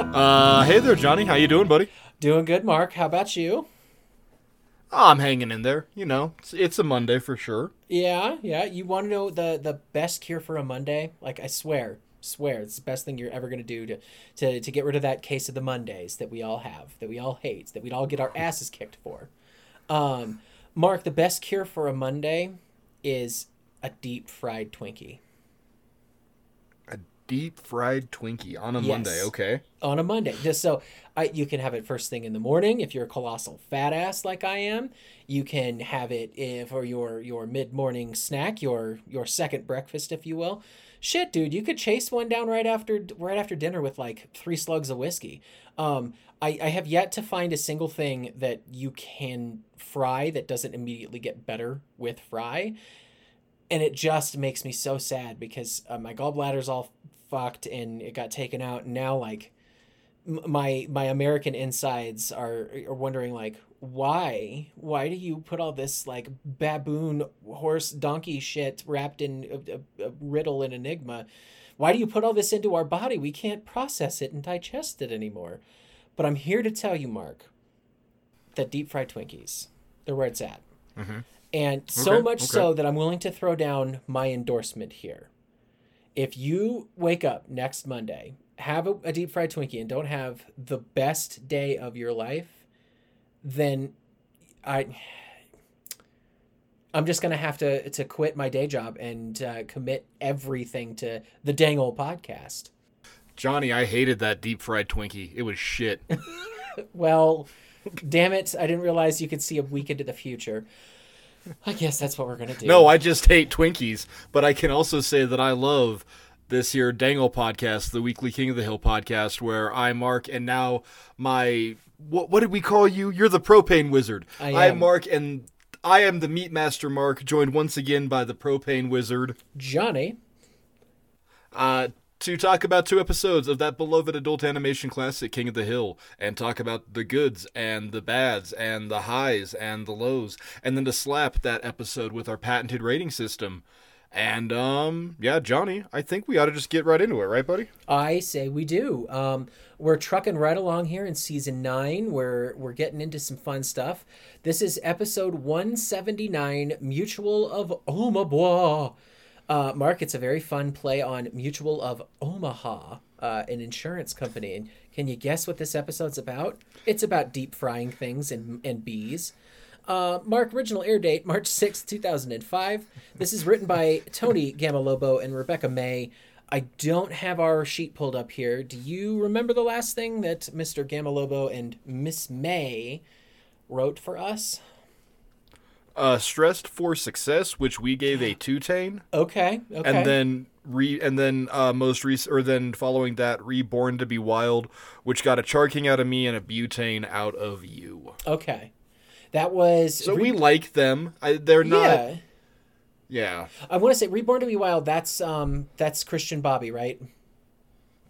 Uh, hey there, Johnny. How you doing, buddy? Doing good, Mark. How about you? Oh, I'm hanging in there. You know, it's, it's a Monday for sure. Yeah, yeah. You want to know the the best cure for a Monday? Like I swear, swear, it's the best thing you're ever gonna do to to to get rid of that case of the Mondays that we all have, that we all hate, that we'd all get our asses kicked for. Um, Mark, the best cure for a Monday is a deep fried Twinkie. Deep fried Twinkie on a Yes. Monday. Okay. on a Monday. Just so I, you can have it first thing in the morning if you're a colossal fat ass like I am. You can have it eh, for your your mid morning snack, your your second breakfast, if you will. Shit, dude, you could chase one down right after right after dinner with like three slugs of whiskey. Um, I, I have yet to find a single thing that you can fry that doesn't immediately get better with fry and it just makes me so sad because uh, my gallbladder's all fucked and it got taken out. And now like my my american insides are are wondering like why? Why do you put all this like baboon horse donkey shit wrapped in a, a, a riddle and enigma? Why do you put all this into our body? We can't process it and digest it anymore. But i'm here to tell you mark that deep fried twinkies they're where it's at. Mm-hmm. And so Okay, much okay. so that I'm willing to throw down my endorsement here. If you wake up next Monday, have a, a deep fried Twinkie, and don't have the best day of your life, then I. I'm just gonna have to to quit my day job and uh, commit everything to the dang old podcast. Johnny, I hated that deep fried Twinkie. It was shit. Well, damn it! I didn't realize you could see a week into the future. I guess that's what we're gonna do. no, I just hate Twinkies. But I can also say that I love this here Dangle podcast, the weekly King of the Hill podcast, where I Mark and now my what what did we call you? You're the propane wizard. I am. Mark and I am the meat master Mark, joined once again by the propane wizard. Johnny. uh, to talk about two episodes of that beloved adult animation classic, King of the Hill, and talk about the goods and the bads and the highs and the lows, and then to slap that episode with our patented rating system. And um, yeah, Johnny, I think we ought to just get right into it, right, buddy? I say we do. Um, we're trucking right along here in season nine. We're we're getting into some fun stuff. This is episode one seventy nine, Mutual of Omabwah. Uh, Mark, it's a very fun play on Mutual of Omaha, uh, an insurance company. And can you guess what this episode's about? It's about deep frying things and and bees. Uh, Mark, original air date March sixth, 2005. This is written by Tony Gama-Lobo and Rebecca May. I don't have our sheet pulled up here. Do you remember the last thing that Mr. Gama-Lobo and Miss May wrote for us? Uh, stressed for success, which we gave a two tane, Okay, okay. and then re and then uh, most recent or then following that, reborn to be wild, which got a charking out of me and a butane out of you. okay. That was So we like them. I, they're not. yeah. yeah. I want to say Reborn to be Wild. That's um that's Christian Bobby, right?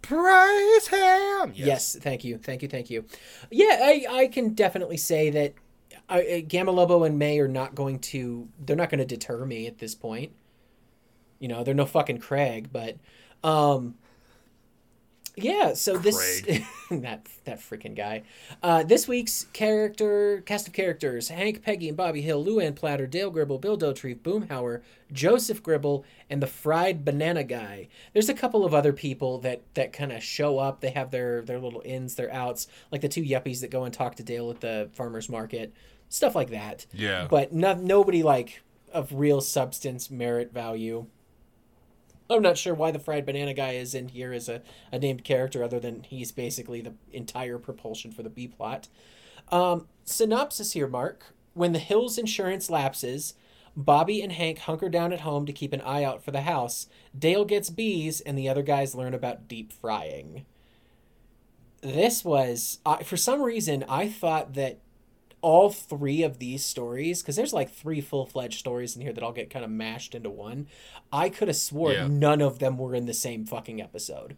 Praise him. Yes. thank you, thank you, thank you. Yeah, I, I can definitely say that I, Gama-Lobo and May are not going to they're not going to deter me at this point. You know, they're no fucking Craig, but um yeah, so this that that freaking guy. Uh, this week's character cast of characters: Hank, Peggy, and Bobby Hill, Luann Platter, Dale Gribble, Bill Dauterive, Boomhauer, Joseph Gribble, and the Fried Banana Guy. There's a couple of other people that that kind of show up. They have their their little ins, their outs, like the two yuppies that go and talk to Dale at the farmers market, stuff like that. Yeah. But no, nobody like of real substance, merit, value. I'm not sure why the fried banana guy is in here as a, a named character, other than he's basically the entire propulsion for the B plot. Um, synopsis here, Mark. When the Hills insurance lapses, Bobby and Hank hunker down at home to keep an eye out for the house. Dale gets bees, and the other guys learn about deep frying. This was, I for some reason, I thought that all three of these stories, because there's like three full fledged stories in here that all get kind of mashed into one. I could have swore Yeah. none of them were in the same fucking episode.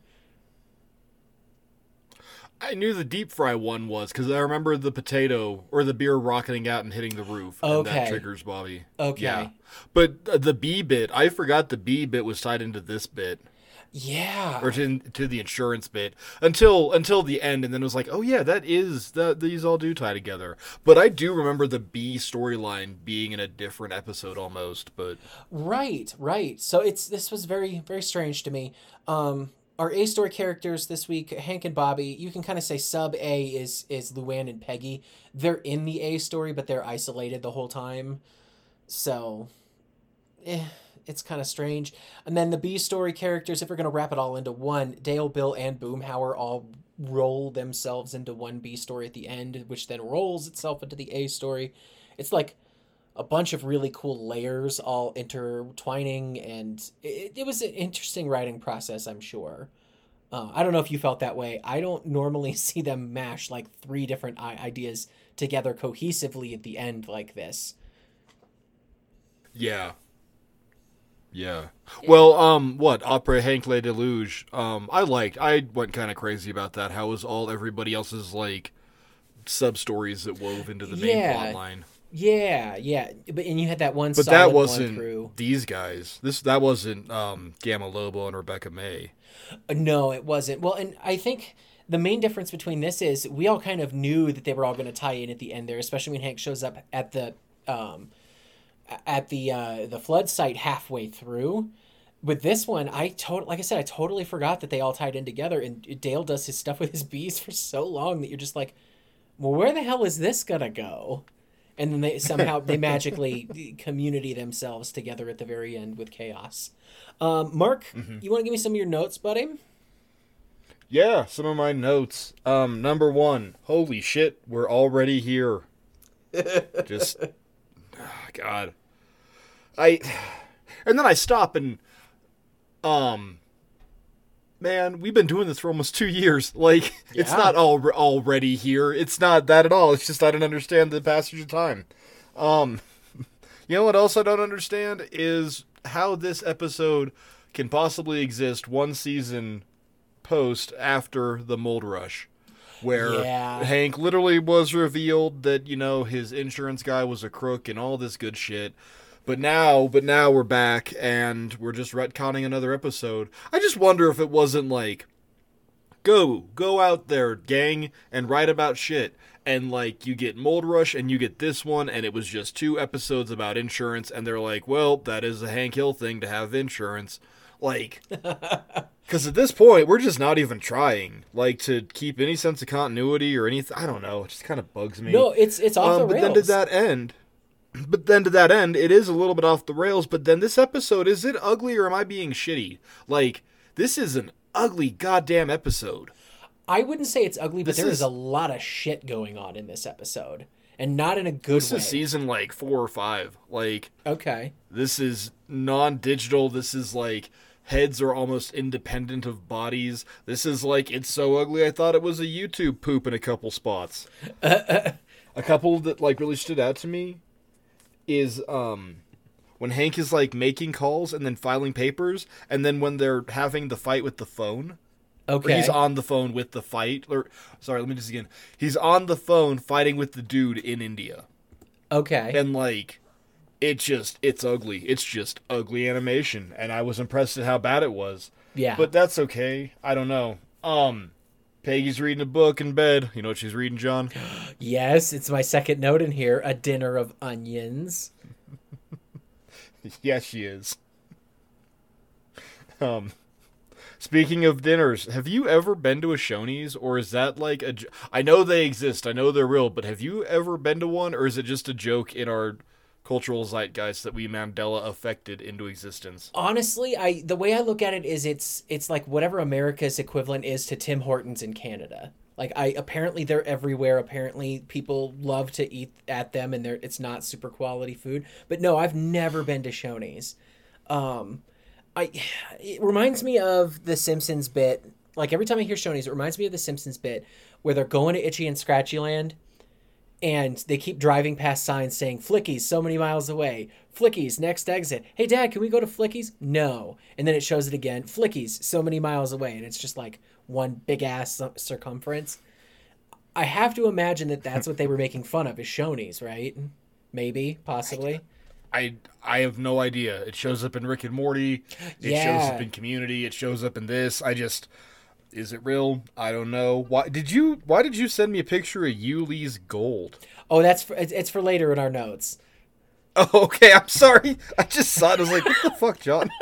I knew the deep fry one was because I remember the potato or the beer rocketing out and hitting the roof. And Okay. that triggers Bobby. Okay. Yeah. But uh, the B bit, I forgot the B bit was tied into this bit. Yeah. or to, to the insurance bit until until the end and then it was like oh yeah that is that these all do tie together but i do remember the b storyline being in a different episode almost but Right, right. So it's this was very very strange to me. Um our A story characters this week, Hank and Bobby, you can kind of say sub A is is Luann and Peggy. They're in the A story, but they're isolated the whole time. So eh, it's kind of strange. And then the B story characters, if we're gonna wrap it all into one, Dale, Bill, and Boomhauer all roll themselves into one B story at the end, which then rolls itself into the A story. It's like a bunch of really cool layers all intertwining and it, it was an interesting writing process i'm sure uh, i don't know if you felt that way i don't normally see them mash like three different ideas together cohesively at the end like this yeah yeah. Well um what Après Hank le Deluge um i liked i went kind of crazy about that how was all everybody else's like sub stories that wove into the main Yeah. plot line. Yeah yeah but and you had that one but that wasn't these guys. This that wasn't um Gama-Lobo and rebecca may. Uh, No, it wasn't. Well, and I think the main difference between this is we all kind of knew that they were all going to tie in at the end there, especially when Hank shows up at the um, at the uh, the flood site halfway through. With this one, I total like I said, I totally forgot that they all tied in together, and Dale does his stuff with his bees for so long that you're just like, well, where the hell is this gonna go? And then they somehow they magically community themselves together at the very end with chaos. Um, Mark, you want to give me some of your notes, buddy? Yeah, some of my notes. Um, number one, holy shit, we're already here. Just, ah, God, I, and then I stop and, um, man, we've been doing this for almost two years. Like, it's not all already here. It's not that at all. It's just I don't understand the passage of time. Um, you know what else I don't understand is how this episode can possibly exist one season post after the mold rush where Yeah. Hank literally was revealed that you know his insurance guy was a crook and all this good shit but now but now we're back and we're just retconning another episode. I just wonder if it wasn't like go go out there gang and write about shit. And like you get mold rush and you get this one and it was just two episodes about insurance and they're like well that is a hank hill thing to have insurance. Like because at this point we're just not even trying like to keep any sense of continuity or anything i don't know. It just kind of bugs me. No, it's it's off um, the but rails. then did that end but then to that end it is a little bit off the rails but then this episode is it ugly or am i being shitty? Like this is an ugly goddamn episode. I wouldn't say it's ugly, but This there is is- a lot of shit going on in this episode, and not in a good this way. is season like four or five. Like okay. this is non-digital. This is like heads are almost independent of bodies. This is like it's so ugly i thought it was a youtube poop in a couple spots. A couple that like really stood out to me is um when hank is like making calls and then filing papers and then when they're having the fight with the phone Okay. he's on the phone with the fight or sorry let me just again he's on the phone fighting with the dude in india okay. and like it just it's ugly it's just ugly animation and i was impressed at how bad it was yeah. but that's okay i don't know um peggy's reading a book in bed you know what she's reading john yes, it's my second note in here. A dinner of onions. yes she is um speaking of dinners have you ever been to a shoney's or is that like a i know they exist i know they're real but have you ever been to one or is it just a joke in our cultural zeitgeist that we mandela affected into existence Honestly, I the way I look at it is it's it's like whatever America's equivalent is to Tim Hortons in Canada. Like I apparently they're everywhere. Apparently people love to eat at them, and they're it's not super quality food. But no, I've never been to Shoney's. Um, I it reminds me of the Simpsons bit. Like every time I hear Shoney's, it reminds me of the Simpsons bit where they're going to Itchy and Scratchy Land, and they keep driving past signs saying Flickies so many miles away. Flickies next exit. Hey Dad, can we go to Flickies? No. And then it shows it again. Flickies so many miles away, and it's just like one big ass circumference. I have to imagine that that's what they were making fun of is Shoney's, right? Maybe, possibly. I I have no idea. It shows up in Rick and Morty. It shows up in Community. It shows up in this. I just is it real? I don't know. Why did you Why did you send me a picture of Ulee's gold? Oh, that's for, it's, for later in our notes. Oh, okay. I'm sorry. I just saw it. I was like, what the fuck, John?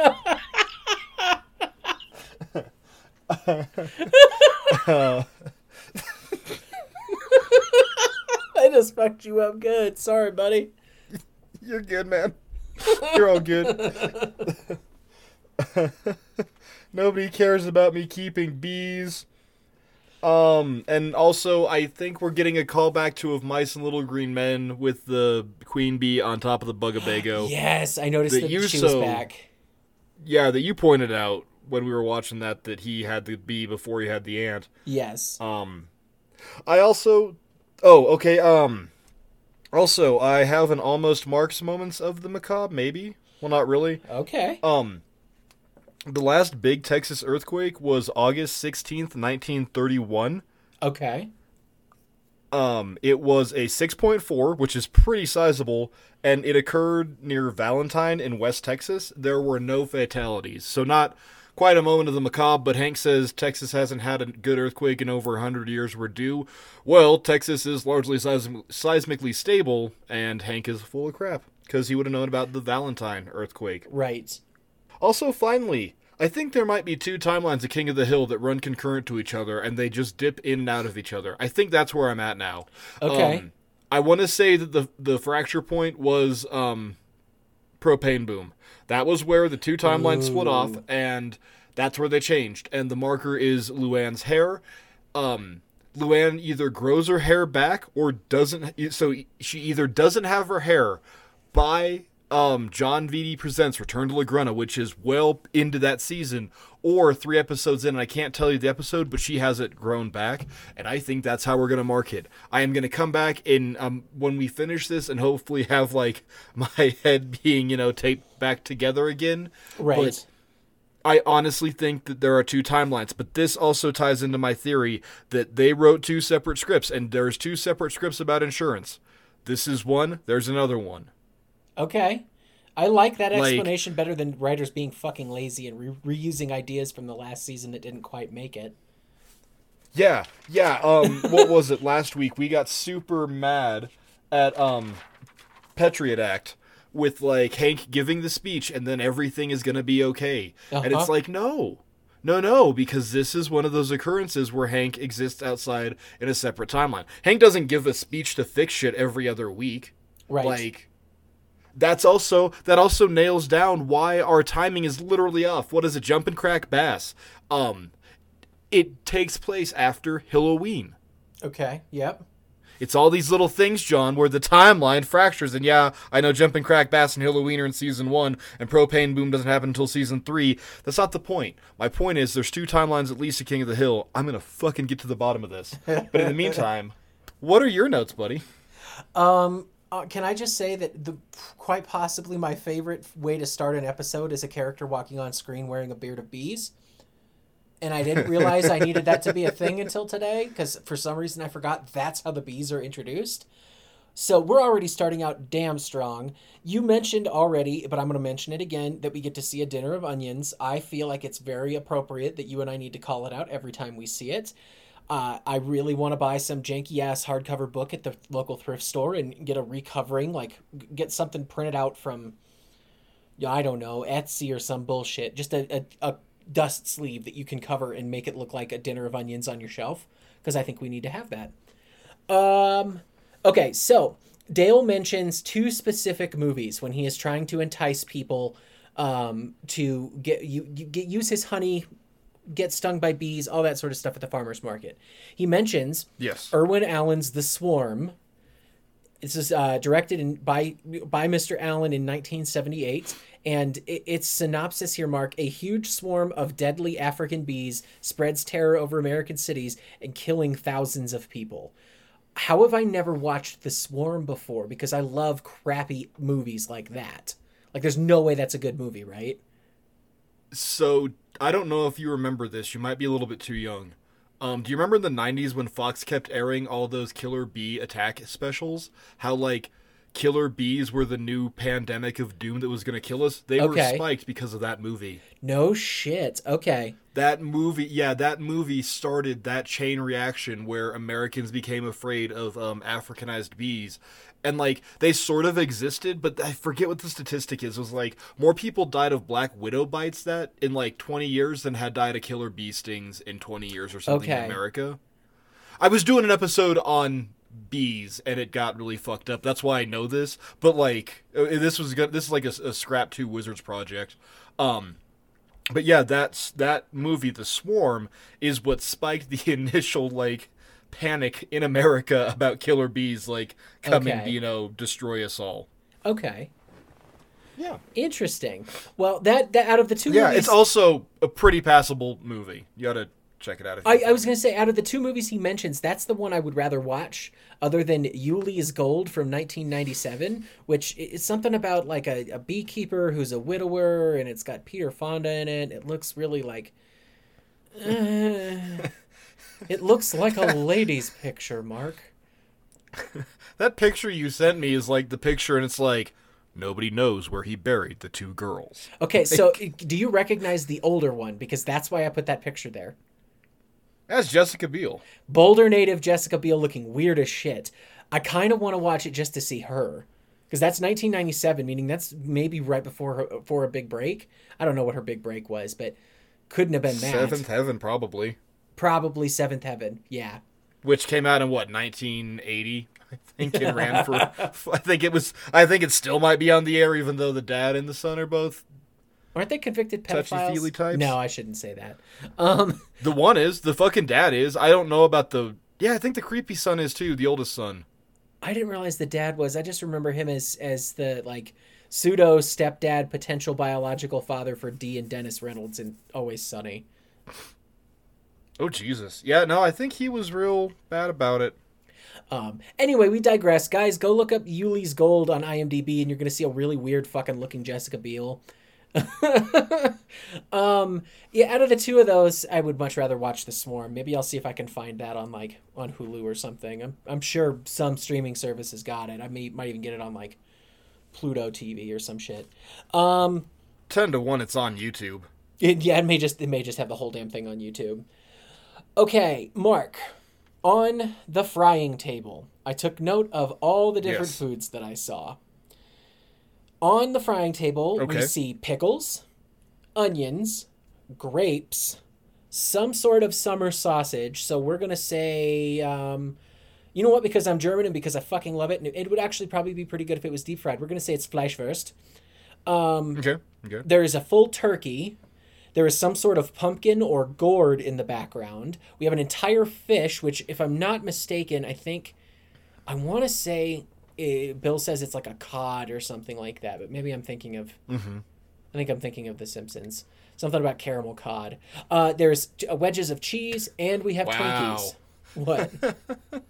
I just fucked you up good. Sorry, buddy. You're good, man. You're all good. Nobody cares about me keeping bees. Um, and also, I think we're getting a callback to of Mice and Little Green Men with the queen bee on top of the Bugabago. Yes, I noticed The that she was back. yeah, that you pointed out when we were watching that that he had the bee before he had the ant. Yes. Um, I also, oh, okay. Um, also, I have an almost Marks moments of the macabre. Maybe, well, not really. Okay. Um, the last big Texas earthquake was August sixteenth, nineteen thirty-one. Okay. Um, it was a six point four, which is pretty sizable, and it occurred near Valentine in West Texas. There were no fatalities, so not quite a moment of the macabre. But Hank says Texas hasn't had a good earthquake in over hundred years. We're due. Well, Texas is largely seism- seismically stable, and Hank is full of crap because he would have known about the Valentine earthquake. Right. Also, finally, I think there might be two timelines of King of the Hill that run concurrent to each other, and they just dip in and out of each other. I think that's where I'm at now. Okay. Um, I want to say that the the fracture point was um, propane boom. That was where the two timelines split off, and that's where they changed. And the marker is Luann's hair. Um, Luann either grows her hair back or doesn't. So she either doesn't have her hair by um, Jon Vitti presents Return to La Grunta, which is well into that season, or three episodes in. And I can't tell you the episode, but she has it grown back, and I think that's how we're gonna mark it. I am gonna come back in um, when we finish this, and hopefully have like my head being you know taped back together again. Right. But I honestly think that there are two timelines, but this also ties into my theory that they wrote two separate scripts, and there's two separate scripts about insurance. This is one. There's another one. Okay. I like that Like- explanation better than writers being fucking lazy and re- reusing ideas from the last season that didn't quite make it. Yeah, yeah. Um, what was it last week? We got super mad at um, Patriot Act with like Hank giving the speech, and then everything is gonna be okay. And Uh-huh. it's like, no, no, no, because this is one of those occurrences where Hank exists outside in a separate timeline. Hank doesn't give a speech to fix shit every other week. Right. Like that's also that also nails down why our timing is literally off. What is a jump and crack bass? Um it takes place after Halloween. okay. Yep. It's all these little things, John, where the timeline fractures. And yeah, I know Jump and Crack Bass and Halloween are in season one, and Propane Boom doesn't happen until season three. That's not the point. My point is, there's two timelines at least to King of the Hill. I'm gonna fucking get to the bottom of this. But in the meantime, what are your notes, buddy? Um, uh, can I just say that the quite possibly my favorite way to start an episode is a character walking on screen wearing a beard of bees. And I didn't realize I needed that to be a thing until today because for some reason I forgot that's how the bees are introduced. So we're already starting out damn strong. You mentioned already, but I'm going to mention it again that we get to see a dinner of onions. I feel like it's very appropriate that you and I need to call it out every time we see it. Uh, I really want to buy some janky ass hardcover book at the local thrift store and get a recovering, like get something printed out from, I don't know, Etsy or some bullshit. Just a, a, a dust sleeve that you can cover and make it look like a dinner of onions on your shelf because I think we need to have that. Um, okay, so Dale mentions two specific movies when he is trying to entice people um, to get you, you get use his honey, get stung by bees, all that sort of stuff at the farmers market. He mentions Yes. Irwin Allen's The Swarm. This is uh, directed in, by by Mr. Allen in 1978, and it, its synopsis here, Mark: a huge swarm of deadly African bees spreads terror over American cities and killing thousands of people. How have I never watched The Swarm before? Because I love crappy movies like that. Like, there's no way that's a good movie, right? So I don't know if you remember this. You might be a little bit too young. Um, do you remember in the '90s when Fox kept airing all those Killer Bee attack specials? How like killer bees were the new pandemic of doom that was going to kill us, they were spiked because of that movie. No shit. Okay. That movie, yeah, that movie started that chain reaction where Americans became afraid of um, Africanized bees. And like they sort of existed, but I forget what the statistic is. It was like more people died of black widow bites that in like 20 years than had died of killer bee stings in 20 years or something Okay. in America. I was doing an episode on bees and it got really fucked up. That's why I know this. But like uh, this was good. This is like a, a scrap two wizards project. Um, but yeah, that's that movie, The Swarm, is what spiked the initial like panic in America about killer bees like coming Okay. you know destroy us all. Okay. Yeah, Interesting. Well, that, that out of the two yeah, movies, it's also a pretty passable movie. You gotta check it out. If I, I was gonna say out of the two movies he mentions, that's the one I would rather watch, other than Ulee's Gold from 1997, which is something about like a, a beekeeper who's a widower, and it's got Peter Fonda in it. It looks really like. uh, it looks like a lady's picture, Mark. that picture you sent me is like the picture, and it's like nobody knows where he buried the two girls. Okay, so do you recognize the older one? Because that's why I put that picture there. That's Jessica Biel. Boulder native Jessica Biel looking weird as shit. I kind of want to watch it just to see her. Because that's 1997, meaning that's maybe right before her for a big break. I don't know what her big break was, but couldn't have been that. Seventh Heaven, probably, Probably Seventh Heaven. Yeah. which came out in what 1980. I think it ran for. I think it was. I think it still might be on the air, even though the dad and the son are both. Aren't they convicted pedophiles? Types? No, I shouldn't say that. Um, The one is the fucking dad is. I don't know about the. Yeah, I think the creepy son is too. The oldest son. I didn't realize the dad was. I just remember him as as the like pseudo stepdad, potential biological father for Dee and Dennis Reynolds in Always Sunny. Oh Jesus! Yeah, no, I think he was real bad about it. Um, anyway, we digress, guys. Go look up Ulee's Gold on IMDb, and you're gonna see a really weird fucking looking Jessica Biel. um, yeah, out of the two of those, I would much rather watch The Swarm. Maybe I'll see if I can find that on like on Hulu or something. I'm I'm sure some streaming service has got it. I may might even get it on like Pluto TV or some shit. Um, Ten to one, it's on YouTube. it, yeah, it may just it may just have the whole damn thing on YouTube. Okay, Mark, on the frying table, I took note of all the different Yes. foods that I saw. On the frying table, we see pickles, onions, grapes, some sort of summer sausage. So we're gonna say, um, you know what? Because I'm German and because I fucking love it, and it would actually probably be pretty good if it was deep fried. We're gonna say it's Fleischwurst. Um, Okay. Okay. there is a full turkey. There is some sort of pumpkin or gourd in the background. We have an entire fish, which, if I'm not mistaken, I think I want to say eh, Bill says it's like a cod or something like that, but maybe I'm thinking of. Mm-hmm. I think I'm thinking of The Simpsons. Something about caramel cod. Uh, there's uh, wedges of cheese, and we have Wow. Twinkies. What?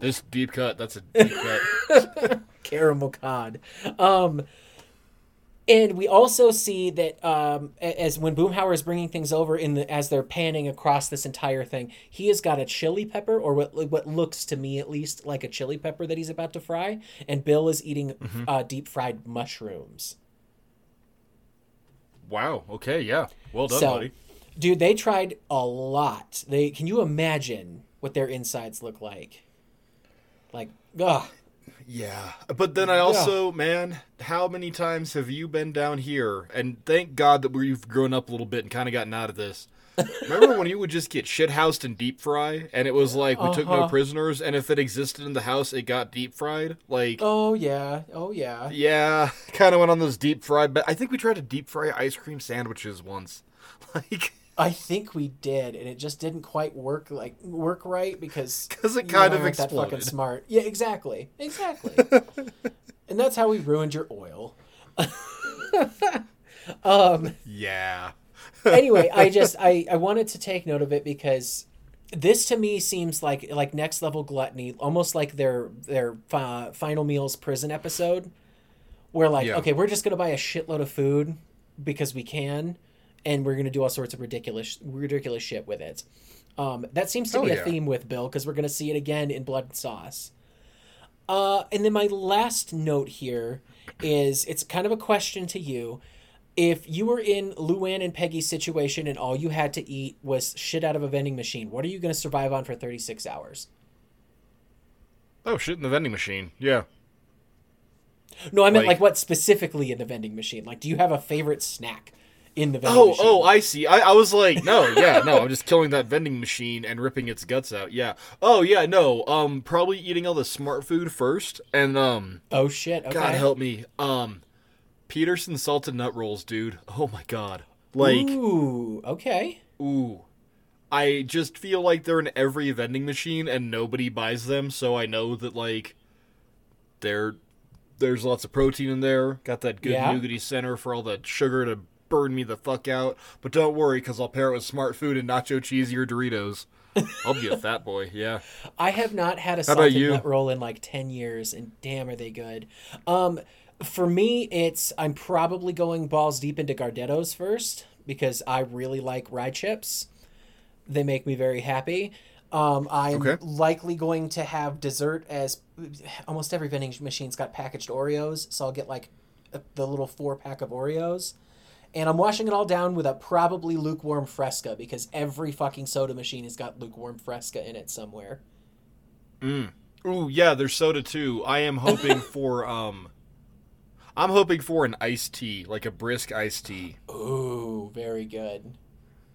This deep cut. That's a deep cut. caramel cod. Um, and we also see that um, as when Boomhauer is bringing things over in the as they're panning across this entire thing, he has got a chili pepper, or what what looks to me at least like a chili pepper that he's about to fry, and Bill is eating uh, deep fried mushrooms. wow. Okay. Yeah. Well done, so, buddy. dude, they tried a lot. They can you imagine what their insides look like? Like, ugh. Yeah. But then I also, man, how many times have you been down here? And thank God that we've grown up a little bit and kind of gotten out of this. Remember when you would just get shit housed and deep fry, and it was like we took no Uh-huh. prisoners, and if it existed in the house, it got deep fried. Like, Oh yeah, oh yeah. yeah, kind of went on those deep fried. But I think we tried to deep fry ice cream sandwiches once. Like, I think we did, and it just didn't quite work like work right because because it kind of aren't that fucking smart. Yeah, exactly, exactly. and that's how we ruined your oil. um. yeah. Anyway, I just I I wanted to take note of it because this to me seems like like next level gluttony, almost like their their uh, final meals prison episode, where like Yeah. okay, we're just gonna buy a shitload of food because we can, and we're gonna do all sorts of ridiculous ridiculous shit with it. Um, that seems to Oh, be a yeah. theme with Bill because we're gonna see it again in Blood and Sauce. Uh, and then my last note here is it's kind of a question to you. If you were in Luann and Peggy's situation and all you had to eat was shit out of a vending machine, what are you going to survive on for 36 hours? Oh, shit in the vending machine. Yeah. No, I meant Like- like, what specifically in the vending machine? Like, do you have a favorite snack in the vending Oh, machine? oh, I see. I, I was like, no, yeah, no, I'm just killing that vending machine and ripping its guts out. Yeah. Oh, yeah, no. Um, probably eating all the smart food first, and um, Oh, shit. Okay. God help me. Um, Peterson salted nut rolls, dude. Oh my god. Like, Ooh, okay. ooh. I just feel like they're in every vending machine and nobody buys them, so I know that like they're there's lots of protein in there. Got that good Yeah. nougaty center for all that sugar to burn me the fuck out. But don't worry, because I'll pair it with smart food and nacho cheesy or Doritos. I'll be a fat boy, yeah. I have not had a salted nut roll in like 10 years, and damn, are they good. Um, for me, it's I'm probably going balls deep into Gardettos first because I really like rye chips. They make me very happy. Um, I'm Okay. likely going to have dessert as almost every vending machine's got packaged Oreos, so I'll get like the little four pack of Oreos. And I'm washing it all down with a probably lukewarm Fresca because every fucking soda machine has got lukewarm Fresca in it somewhere. Ooh, yeah, there's soda too. I am hoping for um I'm hoping for an iced tea, like a brisk iced tea. Ooh, very good.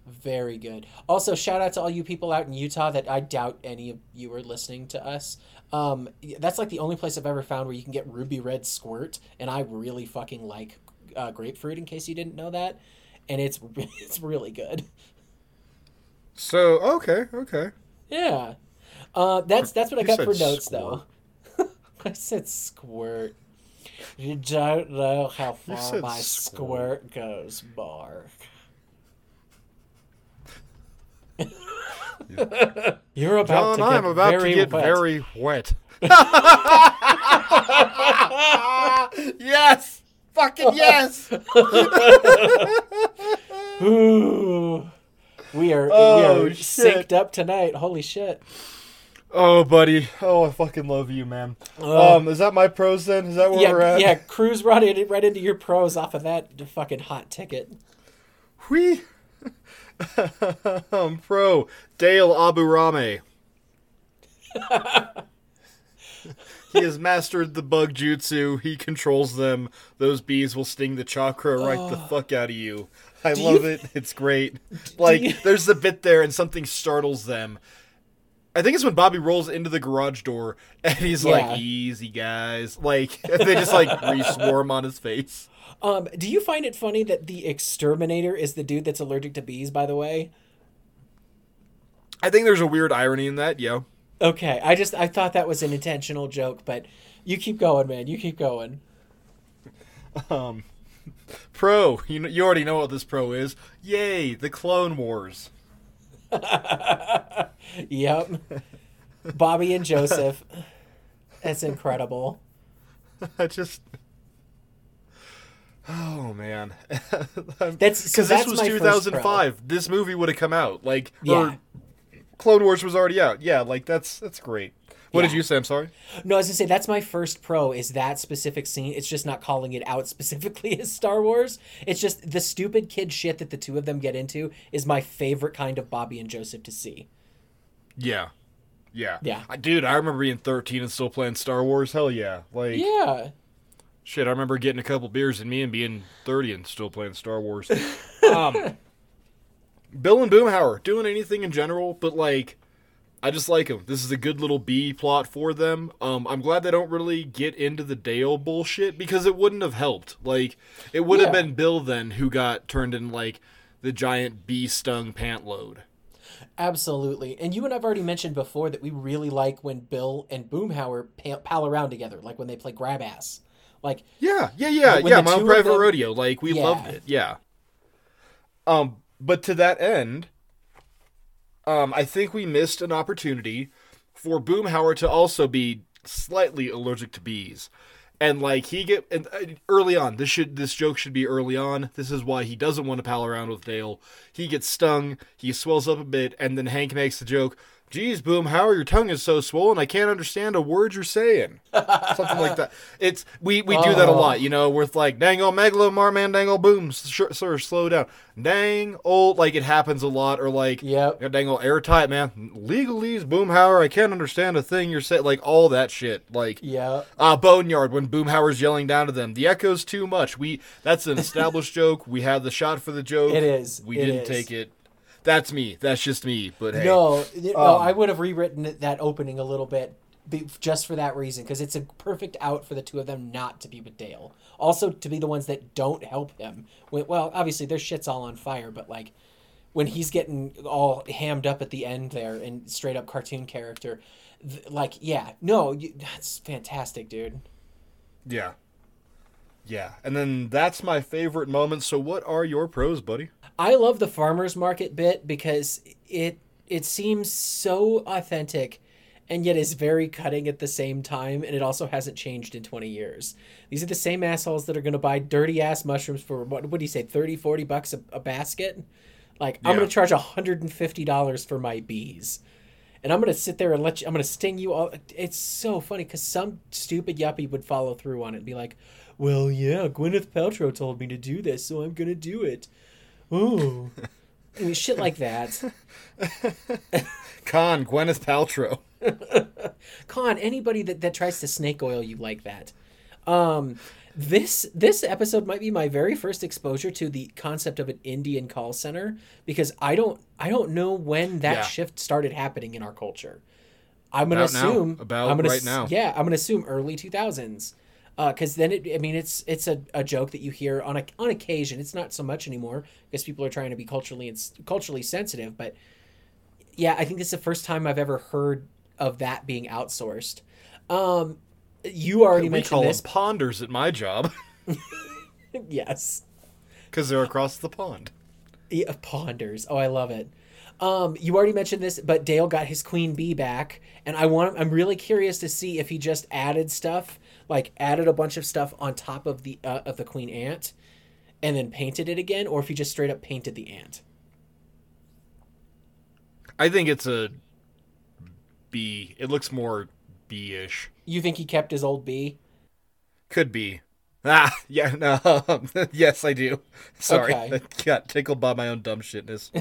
Very good. Also, shout out to all you people out in Utah that I doubt any of you are listening to us. Um, that's like the only place I've ever found where you can get ruby red squirt, and I really fucking like uh, grapefruit. In case you didn't know that, and it's it's really good. So, okay, okay. Yeah, uh, that's that's what I got for notes squirt. though. I said squirt. You don't know how far my squirt. squirt goes, Mark. You're about John, to get I'm about very to get wet. very wet. yes! Fucking yes! Ooh. We are Oh, we are shit. synced up tonight. Holy shit. Oh, buddy. Oh, I fucking love you, man. Oh. Um, is that my pros then? Is that where we're at? yeah, cruise right, in, right into your pros off of that fucking hot ticket. Whee! um, pro Dale Aburame. he has mastered the bug jutsu. He controls them. Those bees will sting the chakra right the fuck out of you. I Do love you- it. It's great. Like, you- there's a bit there and something startles them. I think it's when Bobby rolls into the garage door and he's Yeah. like, easy guys. Like, and they just like re swarm on his face. Um, do you find it funny that the exterminator is the dude that's allergic to bees, by the way? I think there's a weird irony in that, yo. Okay, I just I thought that was an intentional joke, but you keep going, man. You keep going. Um, pro, you know, you already know what this pro is. Yay, the Clone Wars. Yep. Bobby and Joseph. That's incredible. I just. Oh man, That's- because this was my first 2005. This movie would have come out like, Yeah. or Clone Wars was already out. Yeah, like that's that's great. What did you say? I'm sorry. No, I was gonna say that's my first pro is that specific scene. It's just not calling it out specifically as Star Wars. It's just the stupid kid shit that the two of them get into is my favorite kind of Bobby and Joseph to see. Yeah, yeah, Yeah. I- Dude, I remember being 13 and still playing Star Wars. Hell yeah, like Yeah. Shit, I remember getting a couple beers in me and being 30 and still playing Star Wars. um, Bill and Boomhauer doing anything in general, but like, I just like them. This is a good little B plot for them. Um, I'm glad they don't really get into the Dale bullshit because it wouldn't have helped. Like, it would have been Bill then who got turned in like the giant bee stung pant load. Absolutely. And you and I've already mentioned before that we really like when Bill and Boomhauer pal around together, like when they play grab ass. Like, Yeah, yeah, yeah, yeah. My own private them- rodeo. Like we Yeah. loved it. Yeah. Um, but to that end, um, I think we missed an opportunity for Boomhauer to also be slightly allergic to bees. And like he get and uh, early on, this should this joke should be early on. This is why he doesn't want to pal around with Dale. He gets stung, he swells up a bit, and then Hank makes the joke, Geez, Boomhauer, your tongue is so swollen, I can't understand a word you're saying. Something like that. It's we, we do that a Oh. lot, you know, with like dang old megalo marman dang old boom, sure, sir, slow down. Dang old like it happens a lot, or like yeah, dang old airtight man. Legalese, Boomhauer, I can't understand a thing you're saying. Like all that shit. Like Yeah. uh, Boneyard when Boomhauer's yelling down to them. The echo's too much. We that's an established joke. We have the shot for the joke. It is. We It didn't is. take it. That's me. That's just me. But hey, No, no, Um, I would have rewritten that opening a little bit just for that reason because it's a perfect out for the two of them not to be with Dale. Also, to be the ones that don't help him. When, well, obviously their shit's all on fire, but like when he's getting all hammed up at the end there and straight up cartoon character, th- like yeah, no, you, that's fantastic, dude. yeah, yeah. And then that's my favorite moment. So what are your pros, buddy? I love the farmers market bit because it it seems so authentic and yet is very cutting at the same time and it also hasn't changed in 20 years. These are the same assholes that are going to buy dirty ass mushrooms for what what do you say 30 40 bucks a, a basket? Like I'm going to charge $150 for my bees. And I'm going to sit there and let you I'm going to sting you all it's so funny cuz some stupid yuppie would follow through on it and be like, "Well, yeah, Gwyneth Paltrow told me to do this, so I'm going to do it." Ooh. I mean, shit like that. Con Gwyneth Paltrow. Con, anybody that, that tries to snake oil you like that. Um, this this episode might be my very first exposure to the concept of an Indian call center because I don't I don't know when that Yeah. shift started happening in our culture. I'm gonna About now. assume About I'm gonna right now. Yeah, I'm gonna assume early 2000s. Because then it, I mean, it's it's a, a joke that you hear on a, on occasion. It's not so much anymore because people are trying to be culturally and culturally sensitive. But yeah, I think this is the first time I've ever heard of that being outsourced. Um, you already we mentioned call this. them ponders at my job yes, because they're across the pond. yeah, ponders. Oh, I love it. Um, you already mentioned this, but Dale got his queen bee back, and I want. I'm really curious to see if he just added stuff, like added a bunch of stuff on top of the uh, of the queen ant, and then painted it again, or if he just straight up painted the ant. I think it's a B. It looks more B-ish. You think he kept his old bee? Could be. Ah, yeah, no. yes, I do. Sorry, Okay. I got tickled by my own dumb shitness.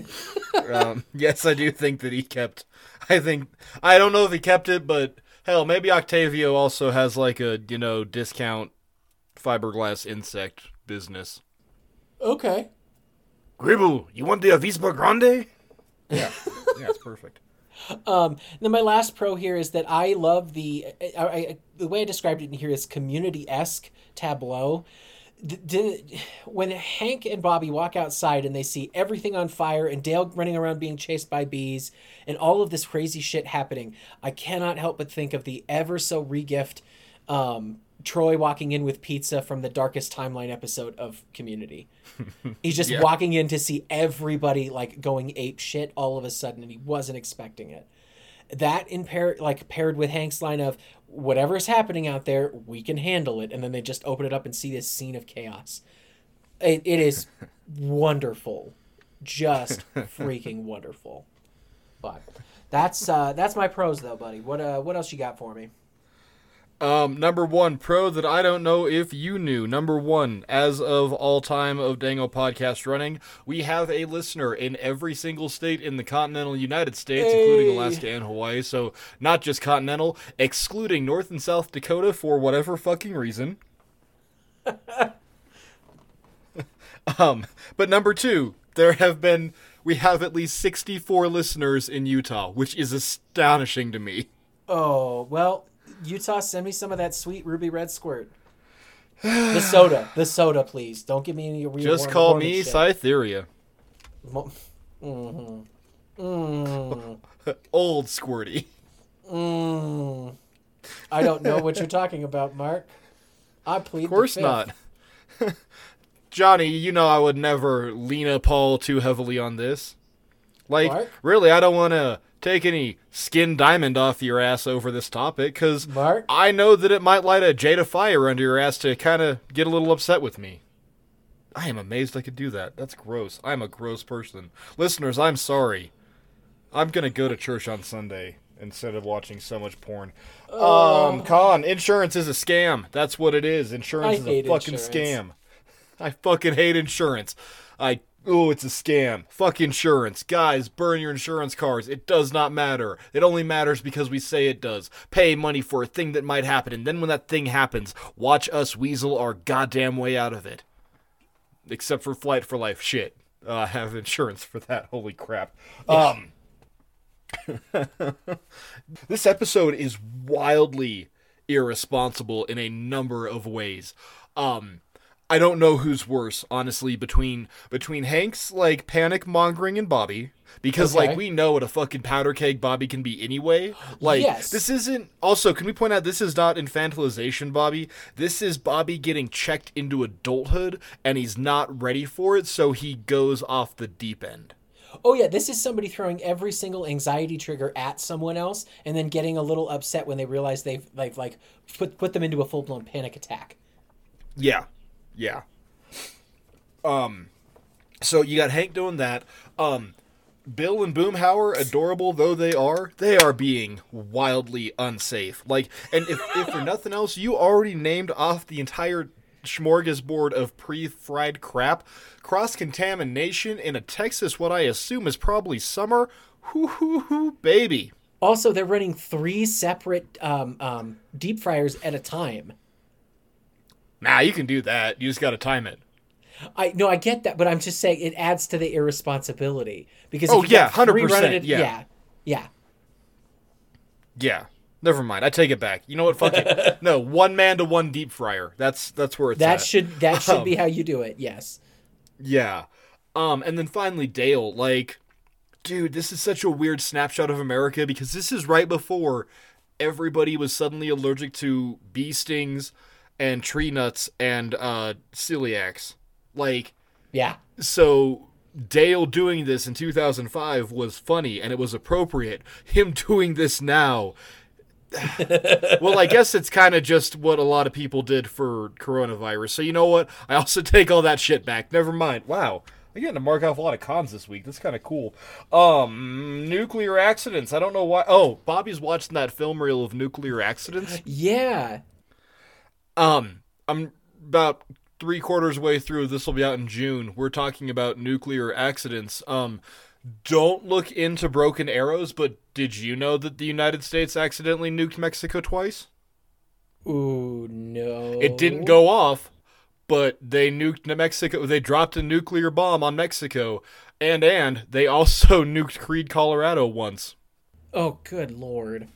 um, yes, I do think that he kept. I think I don't know if he kept it, but hell, maybe Octavio also has like a you know discount fiberglass insect business. Okay. Gribble, you want the Avispa Grande? Yeah, yeah, it's perfect. Um, then my last pro here is that I love the I, I, the way I described it in here is community esque tableau. When Hank and Bobby walk outside and they see everything on fire and Dale running around being chased by bees and all of this crazy shit happening, I cannot help but think of the ever so regift um, Troy walking in with pizza from the darkest timeline episode of Community. He's just Yeah. walking in to see everybody like going ape shit all of a sudden, and he wasn't expecting it. That in pair like paired with Hank's line of whatever's happening out there, we can handle it, and then they just open it up and see this scene of chaos. It, it is wonderful, just freaking wonderful. But that's uh, that's my pros though, buddy. What uh, what else you got for me? Um, number one, pro that I don't know if you knew. Number one, as of all time of Dango podcast running, we have a listener in every single state in the continental United States, including Alaska and Hawaii. So not just continental, excluding North and South Dakota for whatever fucking reason. um, but number two, there have been we have at least sixty-four listeners in Utah, which is astonishing to me. Oh well, Utah, send me some of that sweet ruby red squirt. The soda, the soda, please. Don't give me any real Just call me shit. Cytherea. Mhm. Mm, Old Squirty. mm. I don't know what you're talking about, Mark. I plead. Of course not. Johnny, you know I would never lean Lena Paul too heavily on this. Like, Mark? really, I don't want to take any skin diamond off your ass over this topic, because I know that it might light a jade of fire under your ass to kind of get a little upset with me. I am amazed I could do that. That's gross. I'm a gross person. Listeners, I'm sorry. I'm gonna go to church on Sunday instead of watching so much porn. Um, con insurance is a scam. That's what it is. Insurance I is a fucking insurance. scam. I fucking hate insurance. I oh, it's a scam. Fuck insurance, guys. Burn your insurance cards. It does not matter. It only matters because we say it does. Pay money for a thing that might happen, and then when that thing happens, watch us weasel our goddamn way out of it. Except for flight for life shit. Uh, I have insurance for that. Holy crap. Um. this episode is wildly irresponsible in a number of ways. Um I don't know who's worse, honestly, between between Hank's like panic mongering and Bobby. Because Okay. like we know what a fucking powder keg Bobby can be anyway. Like Yes. this isn't also can we point out this is not infantilization Bobby. This is Bobby getting checked into adulthood and he's not ready for it, so he goes off the deep end. Oh yeah, this is somebody throwing every single anxiety trigger at someone else and then getting a little upset when they realize they've like like put put them into a full blown panic attack. Yeah. Yeah. Um so you got Hank doing that. Um Bill and Boomhauer, adorable though they are, they are being wildly unsafe. Like and if, if for nothing else, you already named off the entire smorgasbord of pre-fried crap. Cross contamination in a Texas what I assume is probably summer. Hoo hoo hoo baby. Also, they're running three separate um, um, deep fryers at a time. Nah, you can do that. You just gotta time it. I no, I get that, but I'm just saying it adds to the irresponsibility because Oh, yeah, 100%, yeah. yeah, yeah. Yeah. Never mind. I take it back. You know what? Fuck it. No, one man to one deep fryer. That's that's where it's That at. should that should Um, be how you do it. Yes. Yeah. Um, and then finally Dale, like, dude, this is such a weird snapshot of America because this is right before everybody was suddenly allergic to bee stings and tree nuts and uh celiacs. Like, Yeah. so Dale doing this in 2005 was funny and it was appropriate. Him doing this now. well, I guess it's kind of just what a lot of people did for coronavirus. So you know what? I also take all that shit back. Never mind. Wow. I'm getting to mark off a lot of cons this week. That's kind of cool. Um, nuclear accidents. I don't know why. Oh, Bobby's watching that film reel of nuclear accidents. Yeah. Um, I'm about three quarters way through. This will be out in June. We're talking about nuclear accidents. Um, don't look into broken arrows, but did you know that the United States accidentally nuked Mexico twice? Ooh no. It didn't go off, but they nuked New Mexico. They dropped a nuclear bomb on Mexico, and and they also nuked Creede, Colorado once. Oh, good lord.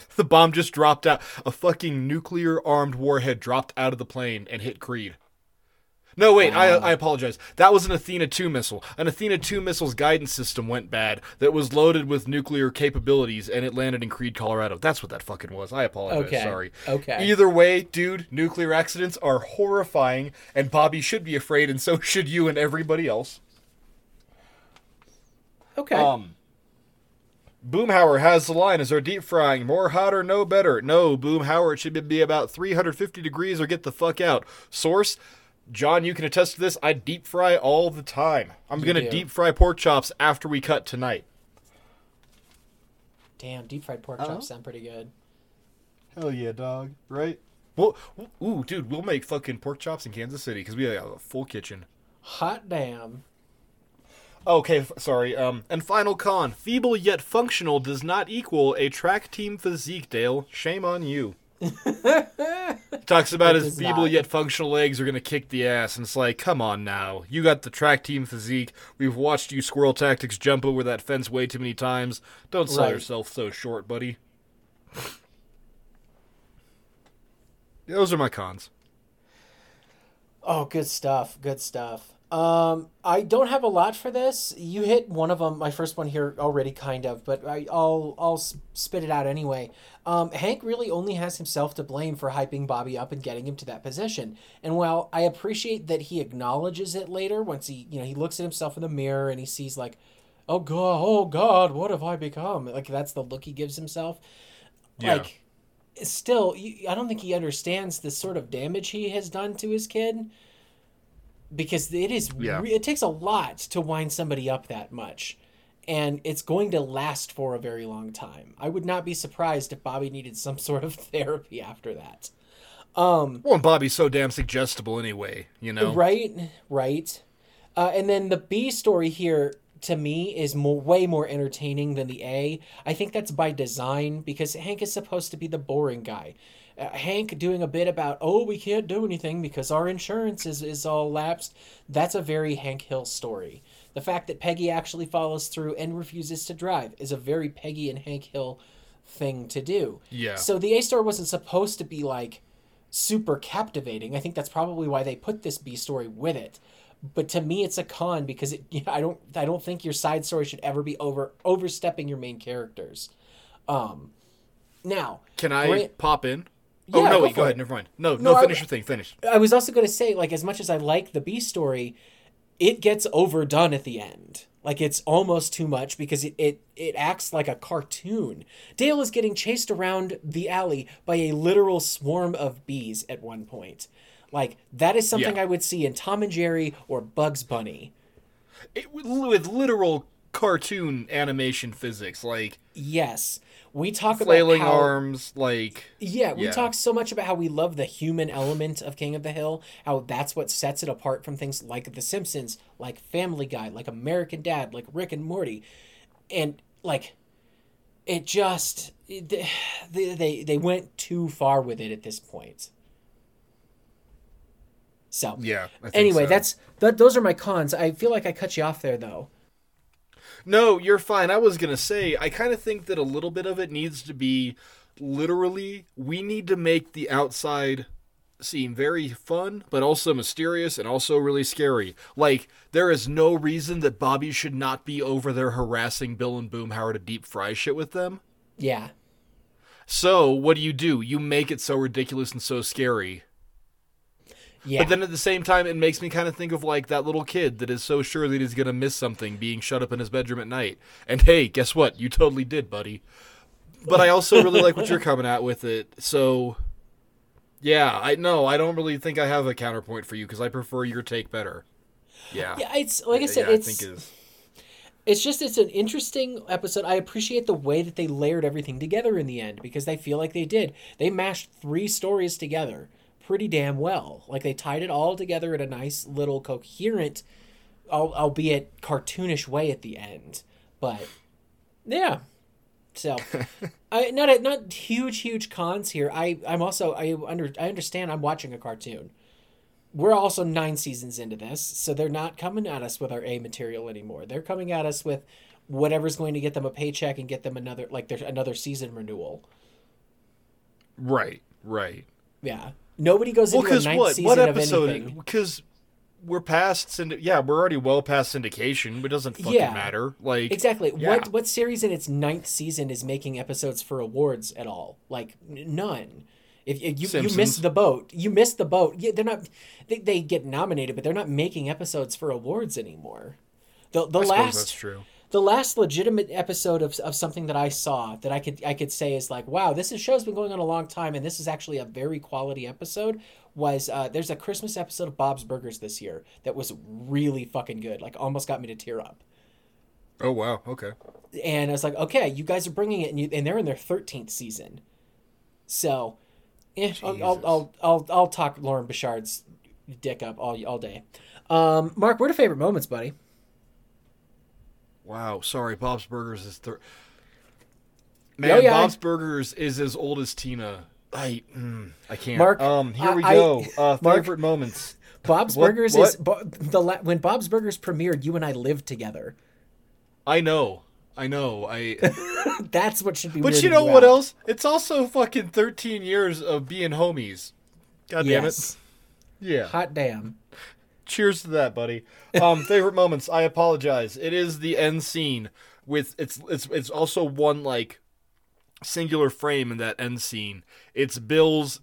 The bomb just dropped out. A fucking nuclear armed warhead dropped out of the plane and hit Creede. No, wait, I, I apologize. That was an Athena 2 missile. An Athena 2 missile's guidance system went bad that was loaded with nuclear capabilities and it landed in Creede, Colorado. That's what that fucking was. I apologize. Okay. Sorry. Okay. Either way, dude, nuclear accidents are horrifying and Bobby should be afraid and so should you and everybody else. Okay. Um, Boomhauer has the line as they're deep frying. More hot or no better. No, Boomhauer, it should be about 350 degrees or get the fuck out. Source, John, you can attest to this. I deep fry all the time. I'm You going to do. deep fry pork chops after we cut tonight. Damn, deep fried pork chops oh. sound pretty good. Hell yeah, dog. Right? Well, ooh, dude, we'll make fucking pork chops in Kansas City because we have a full kitchen. Hot damn. Okay, f- sorry. Um, and final con: feeble yet functional does not equal a track team physique. Dale, shame on you. Talks about It his feeble not. yet functional legs are gonna kick the ass, and it's like, come on now, you got the track team physique. We've watched you squirrel tactics jump over that fence way too many times. Don't sell Right. yourself so short, buddy. Those are my cons. Oh, good stuff. Good stuff. Um, I don't have a lot for this. You hit one of them, my first one here already, kind of, but I, I'll I'll spit it out anyway. Um, Hank really only has himself to blame for hyping Bobby up and getting him to that position. And while I appreciate that he acknowledges it later, once he you know he looks at himself in the mirror and he sees like, oh god, oh god, what have I become? Like that's the look he gives himself. Yeah. Like, still, I don't think he understands the sort of damage he has done to his kid because it is Yeah. re- it takes a lot to wind somebody up that much and it's going to last for a very long time. I would not be surprised if Bobby needed some sort of therapy after that. Um, well, and Bobby's so damn suggestible anyway, you know. Right, right. Uh, and then the B story here to me is more, way more entertaining than the A. I think that's by design because Hank is supposed to be the boring guy. Uh, Hank doing a bit about, oh, we can't do anything because our insurance is, is all lapsed. That's a very Hank Hill story. The fact that Peggy actually follows through and refuses to drive is a very Peggy and Hank Hill thing to do. Yeah. So the A story wasn't supposed to be like super captivating. I think that's probably why they put this B story with it. But to me, it's a con because it, I don't I don't think your side story should ever be over overstepping your main characters. Um, now, can I Grant, pop in? Oh, yeah, oh no, go wait, go ahead. Never mind. No, no, no finish I, your thing. Finish. I was also going to say, like, as much as I like the B story, it gets overdone at the end. Like it's almost too much because it, it it acts like a cartoon. Dale is getting chased around the alley by a literal swarm of bees at one point. Like that is something yeah. I would see in Tom and Jerry or Bugs Bunny. It, with literal cartoon animation physics, like yes, we talk flailing about how, arms like yeah we yeah. talk so much about how we love the human element of king of the hill how that's what sets it apart from things like the simpsons like family guy like american dad like rick and morty and like it just they they, they went too far with it at this point so yeah anyway so. that's that, those are my cons i feel like i cut you off there though no, you're fine. I was going to say, I kind of think that a little bit of it needs to be literally, we need to make the outside seem very fun, but also mysterious and also really scary. Like, there is no reason that Bobby should not be over there harassing Bill and Boomhauer to deep fry shit with them. Yeah. So, what do you do? You make it so ridiculous and so scary yeah. But then at the same time, it makes me kind of think of like that little kid that is so sure that he's going to miss something being shut up in his bedroom at night. And hey, guess what? You totally did, buddy. But I also really like what you're coming at with it. So, yeah, I know. I don't really think I have a counterpoint for you because I prefer your take better. Yeah. Yeah, it's like I said, yeah, it's. I think is. It's just it's an interesting episode. I appreciate the way that they layered everything together in the end because they feel like they did. They mashed three stories together pretty damn well. Like they tied it all together in a nice little coherent, albeit cartoonish way at the end. But yeah, so I not a, not huge huge cons here. I I'm also I under I understand I'm watching a cartoon. We're also nine seasons into this, so they're not coming at us with our A material anymore. They're coming at us with whatever's going to get them a paycheck and get them another like there's another season renewal. Right, right. Yeah. Nobody goes well, into a ninth what? season what episode, of anything. Because we're past synd- yeah we're already well past syndication. It doesn't fucking yeah, matter. Like exactly. yeah. what what series in its ninth season is making episodes for awards at all? Like n- none. If, if you Simpsons. you miss the boat. You miss the boat. Yeah, they're not they, they get nominated but they're not making episodes for awards anymore. The the I last that's true the last legitimate episode of, of something that I saw that I could I could say is like wow this is, show's been going on a long time and this is actually a very quality episode was uh, there's a Christmas episode of Bob's Burgers this year that was really fucking good like almost got me to tear up. Oh wow okay. And I was like okay you guys are bringing it and, you, and they're in their thirteenth season, so eh, I'll, I'll, I'll I'll I'll talk Loren Bouchard's dick up all all day. Um, Mark, what are favorite moments, buddy? Wow, sorry, Bob's Burgers is thir- Man, oh, yeah. Bob's Burgers is as old as Tina. I mm, I can't. Mark, um, here we go. I, uh, Mark, favorite moments. Bob's what, Burgers what? is the when Bob's Burgers premiered. You and I lived together. I know. I know. I. That's what should be. But you know what out. else? It's also fucking thirteen years of being homies. God damn yes. it. Yeah. Hot damn. Cheers to that, buddy. Um, favorite moments. I apologize. It is the end scene with it's it's it's also one like singular frame in that end scene. It's Bill's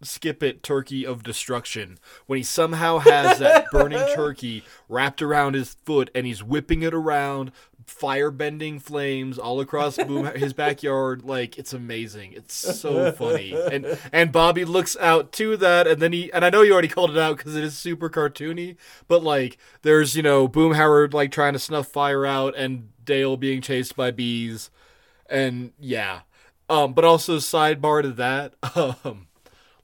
skip it turkey of destruction when he somehow has that burning turkey wrapped around his foot and he's whipping it around fire-bending flames all across Boom his backyard. Like it's amazing. It's so funny. And and Bobby looks out to that, and then he and I know you already called it out because it is super cartoony. But like, there's you know Boomhauer like trying to snuff fire out, and Dale being chased by bees, and yeah. Um, but also sidebar to that, um,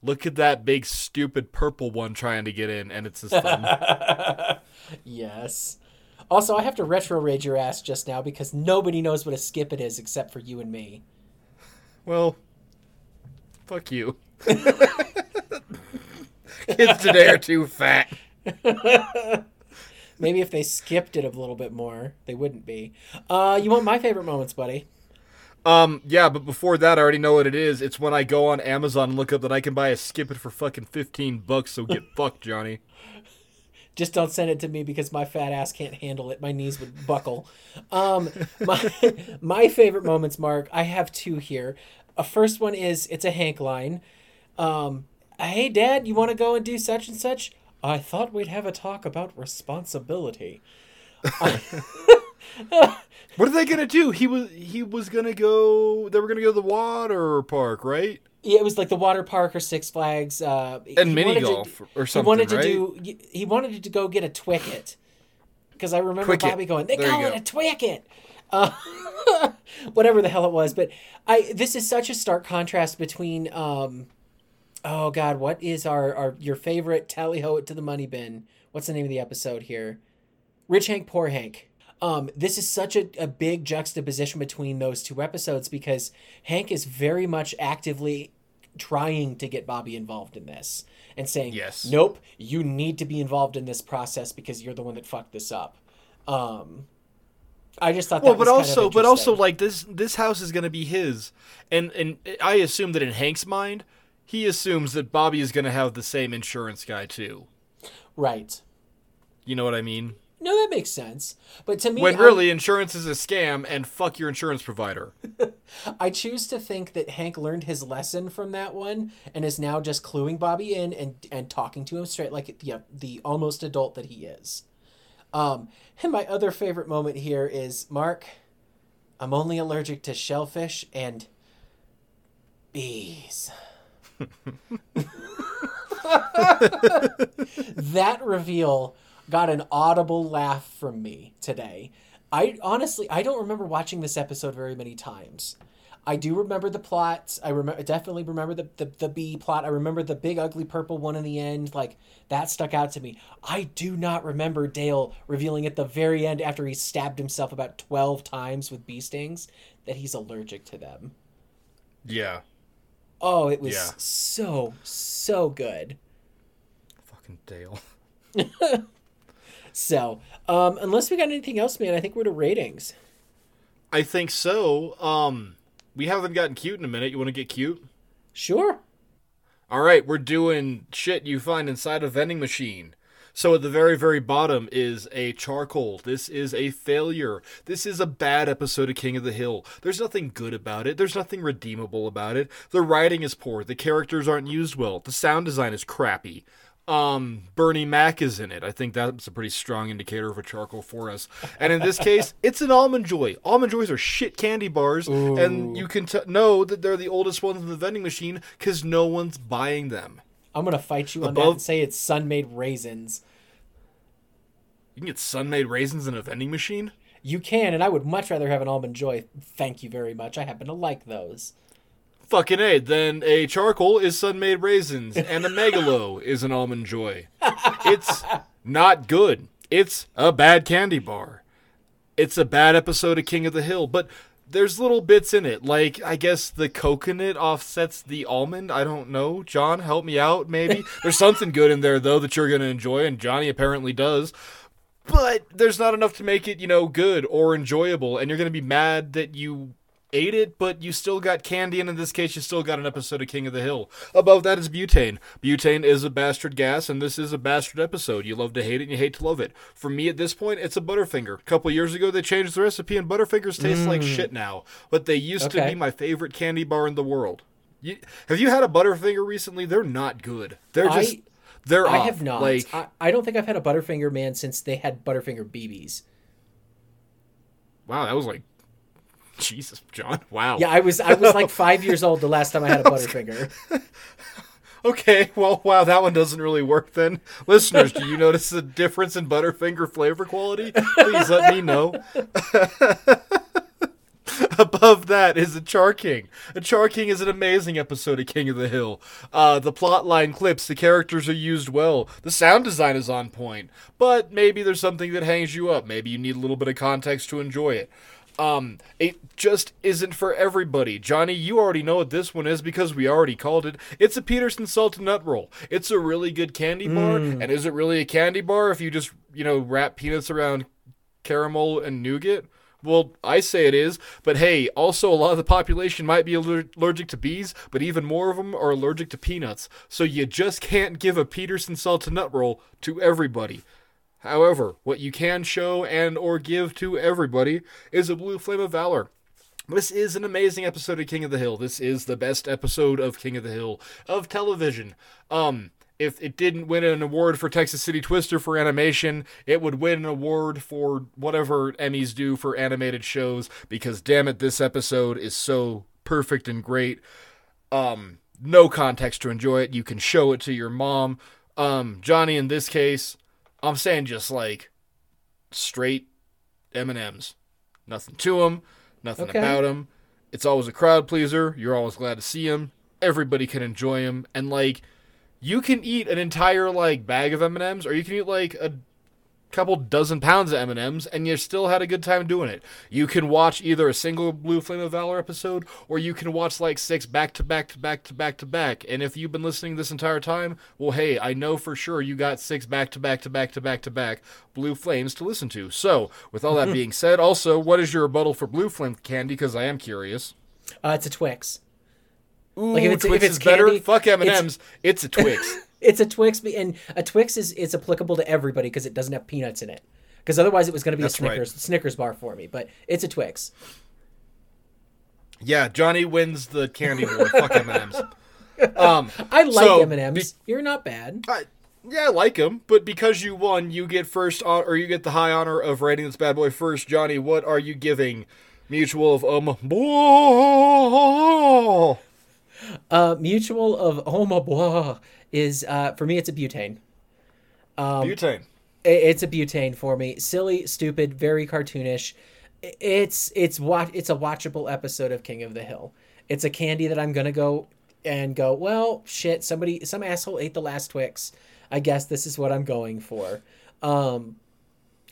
look at that big stupid purple one trying to get in, and it's his thumb. yes. Also, I have to retro rage your ass just now because nobody knows what a skip it is except for you and me. well, fuck you. Kids today are too fat. Maybe if they skipped it a little bit more, they wouldn't be. Uh, you want my favorite moments, buddy? Um, yeah, but before that, I already know what it is. It's when I go on Amazon and look up that I can buy a skip it for fucking fifteen bucks. So get fucked, Johnny. Just don't send it to me because my fat ass can't handle it. My knees would buckle. Um, my my favorite moments, Mark. I have two here. A first one is it's a Hank line. Um, hey, Dad, you want to go and do such and such? I thought we'd have a talk about responsibility. What are they gonna do? He was he was gonna go. They were gonna go to the water park, right? Yeah, it was like the water park or Six Flags. Uh, And mini wanted to- golf or he something, wanted to right? do. He wanted to go get a Twicket because I remember Twicket. Bobby going, "They There call it go. a Twicket," uh, whatever the hell it was. But I this is such a stark contrast between. Um, oh God, what is our, our your favorite tally ho it to the money bin? What's the name of the episode here? Rich Hank, Poor Hank. Um, this is such a, a big juxtaposition between those two episodes because Hank is very much actively trying to get Bobby involved in this and saying, Yes. nope, you need to be involved in this process because you're the one that fucked this up. Um, I just thought that Well, but was kind of also, but also, like this this house is gonna be his, and and I assume that in Hank's mind, he assumes that Bobby is gonna have the same insurance guy too. right. You know what I mean? No, that makes sense. But to me, When I- really insurance is a scam, and fuck your insurance provider. I choose to think that Hank learned his lesson from that one and is now just cluing Bobby in and and talking to him straight like the the almost adult that he is. Um, and my other favorite moment here is Mark. I'm only allergic to shellfish and bees. that reveal got an audible laugh from me today. I honestly I don't remember watching this episode very many times. I do remember the plot. I remember definitely remember the, the the bee plot. I remember the big ugly purple one in the end. Like that stuck out to me. I do not remember Dale revealing at the very end after he stabbed himself about twelve times with bee stings that he's allergic to them. Yeah, Oh, it was Yeah. so so good. fucking Dale. So, um, unless we got anything else, man, I think we're to ratings. I think so. Um, we haven't gotten cute in a minute. You want to get cute? Sure. All right, we're doing shit you find inside a vending machine. So at the very, very bottom is a charcoal. This is a failure. This is a bad episode of King of the Hill. There's nothing good about it. There's nothing redeemable about it. The writing is poor. The characters aren't used well. The sound design is crappy. Um, Bernie Mac is in it. I think that's a pretty strong indicator of a charcoal for us. And in this case, it's an almond joy. Almond joys are shit candy bars, and you can t- know that they're the oldest ones in the vending machine because no one's buying them. I'm gonna fight you on that Above- and say it's Sun-Maid raisins. You can get Sun-Maid raisins in a vending machine. You can, and I would much rather have an almond joy. Thank you very much. I happen to like those. Fucking a. Then a charcoal is Sun-Maid raisins, and a megalo is an almond joy. It's not good. It's a bad candy bar. It's a bad episode of King of the Hill, but there's little bits in it. Like I guess the coconut offsets the almond. I don't know. John, help me out. Maybe there's something good in there though that you're gonna enjoy, and Johnny apparently does. But there's not enough to make it, you know, good or enjoyable, and you're gonna be mad that you ate it, but you still got candy, and in this case, you still got an episode of King of the Hill. Above that is butane. Butane is a bastard gas, and this is a bastard episode. You love to hate it, and you hate to love it. For me, at this point, it's a Butterfinger. A couple years ago, they changed the recipe, and Butterfingers taste like mm. shit now. But they used to be my favorite candy bar in the world. You, have you had a Butterfinger recently? They're not good. They're I- just. they're I off. have not. Like, I, I don't think I've had a Butterfinger man since they had Butterfinger BBs. Wow, that was like Jesus, John. Wow. Yeah, I was I was like five years old the last time I had a Butterfinger. Okay, well, wow, that one doesn't really work then. Listeners, do you notice the difference in Butterfinger flavor quality? Please let me know. Above that is a Char King. A Char King is an amazing episode of King of the Hill. Uh, the plot line clips, the characters are used well, the sound design is on point, but maybe there's something that hangs you up. Maybe you need a little bit of context to enjoy it. Um, it just isn't for everybody. Johnny, you already know what this one is because we already called it. It's a Peterson salted nut roll. It's a really good candy bar, and is it really a candy bar if you just, you know, wrap peanuts around caramel and nougat? Well, I say it is, but hey, also a lot of the population might be aller- allergic to bees, but even more of them are allergic to peanuts. So you just can't give a Peterson salted nut roll to everybody. However, what you can show and or give to everybody is a blue flame of valor. This is an amazing episode of King of the Hill. This is the best episode of King of the Hill of television. Um, if it didn't win an award for Texas City Twister for animation, it would win an award for whatever Emmys do for animated shows because damn it, this episode is so perfect and great. Um, no context to enjoy it. You can show it to your mom. Um, Johnny, in this case, I'm saying just like straight M&Ms. Nothing to them, nothing Okay. about them. It's always a crowd pleaser. You're always glad to see them. Everybody can enjoy them, and like you can eat an entire like bag of M&Ms or you can eat like a couple dozen pounds of M&Ms and you still had a good time doing it. You can watch either a single Blue Flame of Valor episode or you can watch like six back to back to back to back to back. And if you've been listening this entire time, well hey, I know for sure you got six back to back to back to back to back Blue Flames to listen to. So, with all that being said, also, what is your rebuttal for Blue Flame candy because I am curious. Uh, it's a Twix. Ooh, Like, if it's- Twix if it's is better. Fuck M&Ms. It's, a Twix. It's a Twix, and a Twix is it's applicable to everybody because it doesn't have peanuts in it. Because otherwise, it was going to be That's a right. Snickers Snickers bar for me. But it's a Twix. yeah, Johnny wins the candy war. Fuck M&Ms. Um, I like So, M and M's. You're not bad. I, yeah, I like him, but because you won, you get first hon- or you get the high honor of writing this bad boy first. Johnny, what are you giving Mutual of um? Uh, Mutual of Oh my boy is uh, for me. It's a butane. Um, Butane. I- It's a butane for me. Silly, stupid, very cartoonish. It's it's wa- it's a watchable episode of King of the Hill. It's a candy that I'm gonna go and go. Well, shit. Somebody, some asshole ate the last Twix. I guess this is what I'm going for. Um,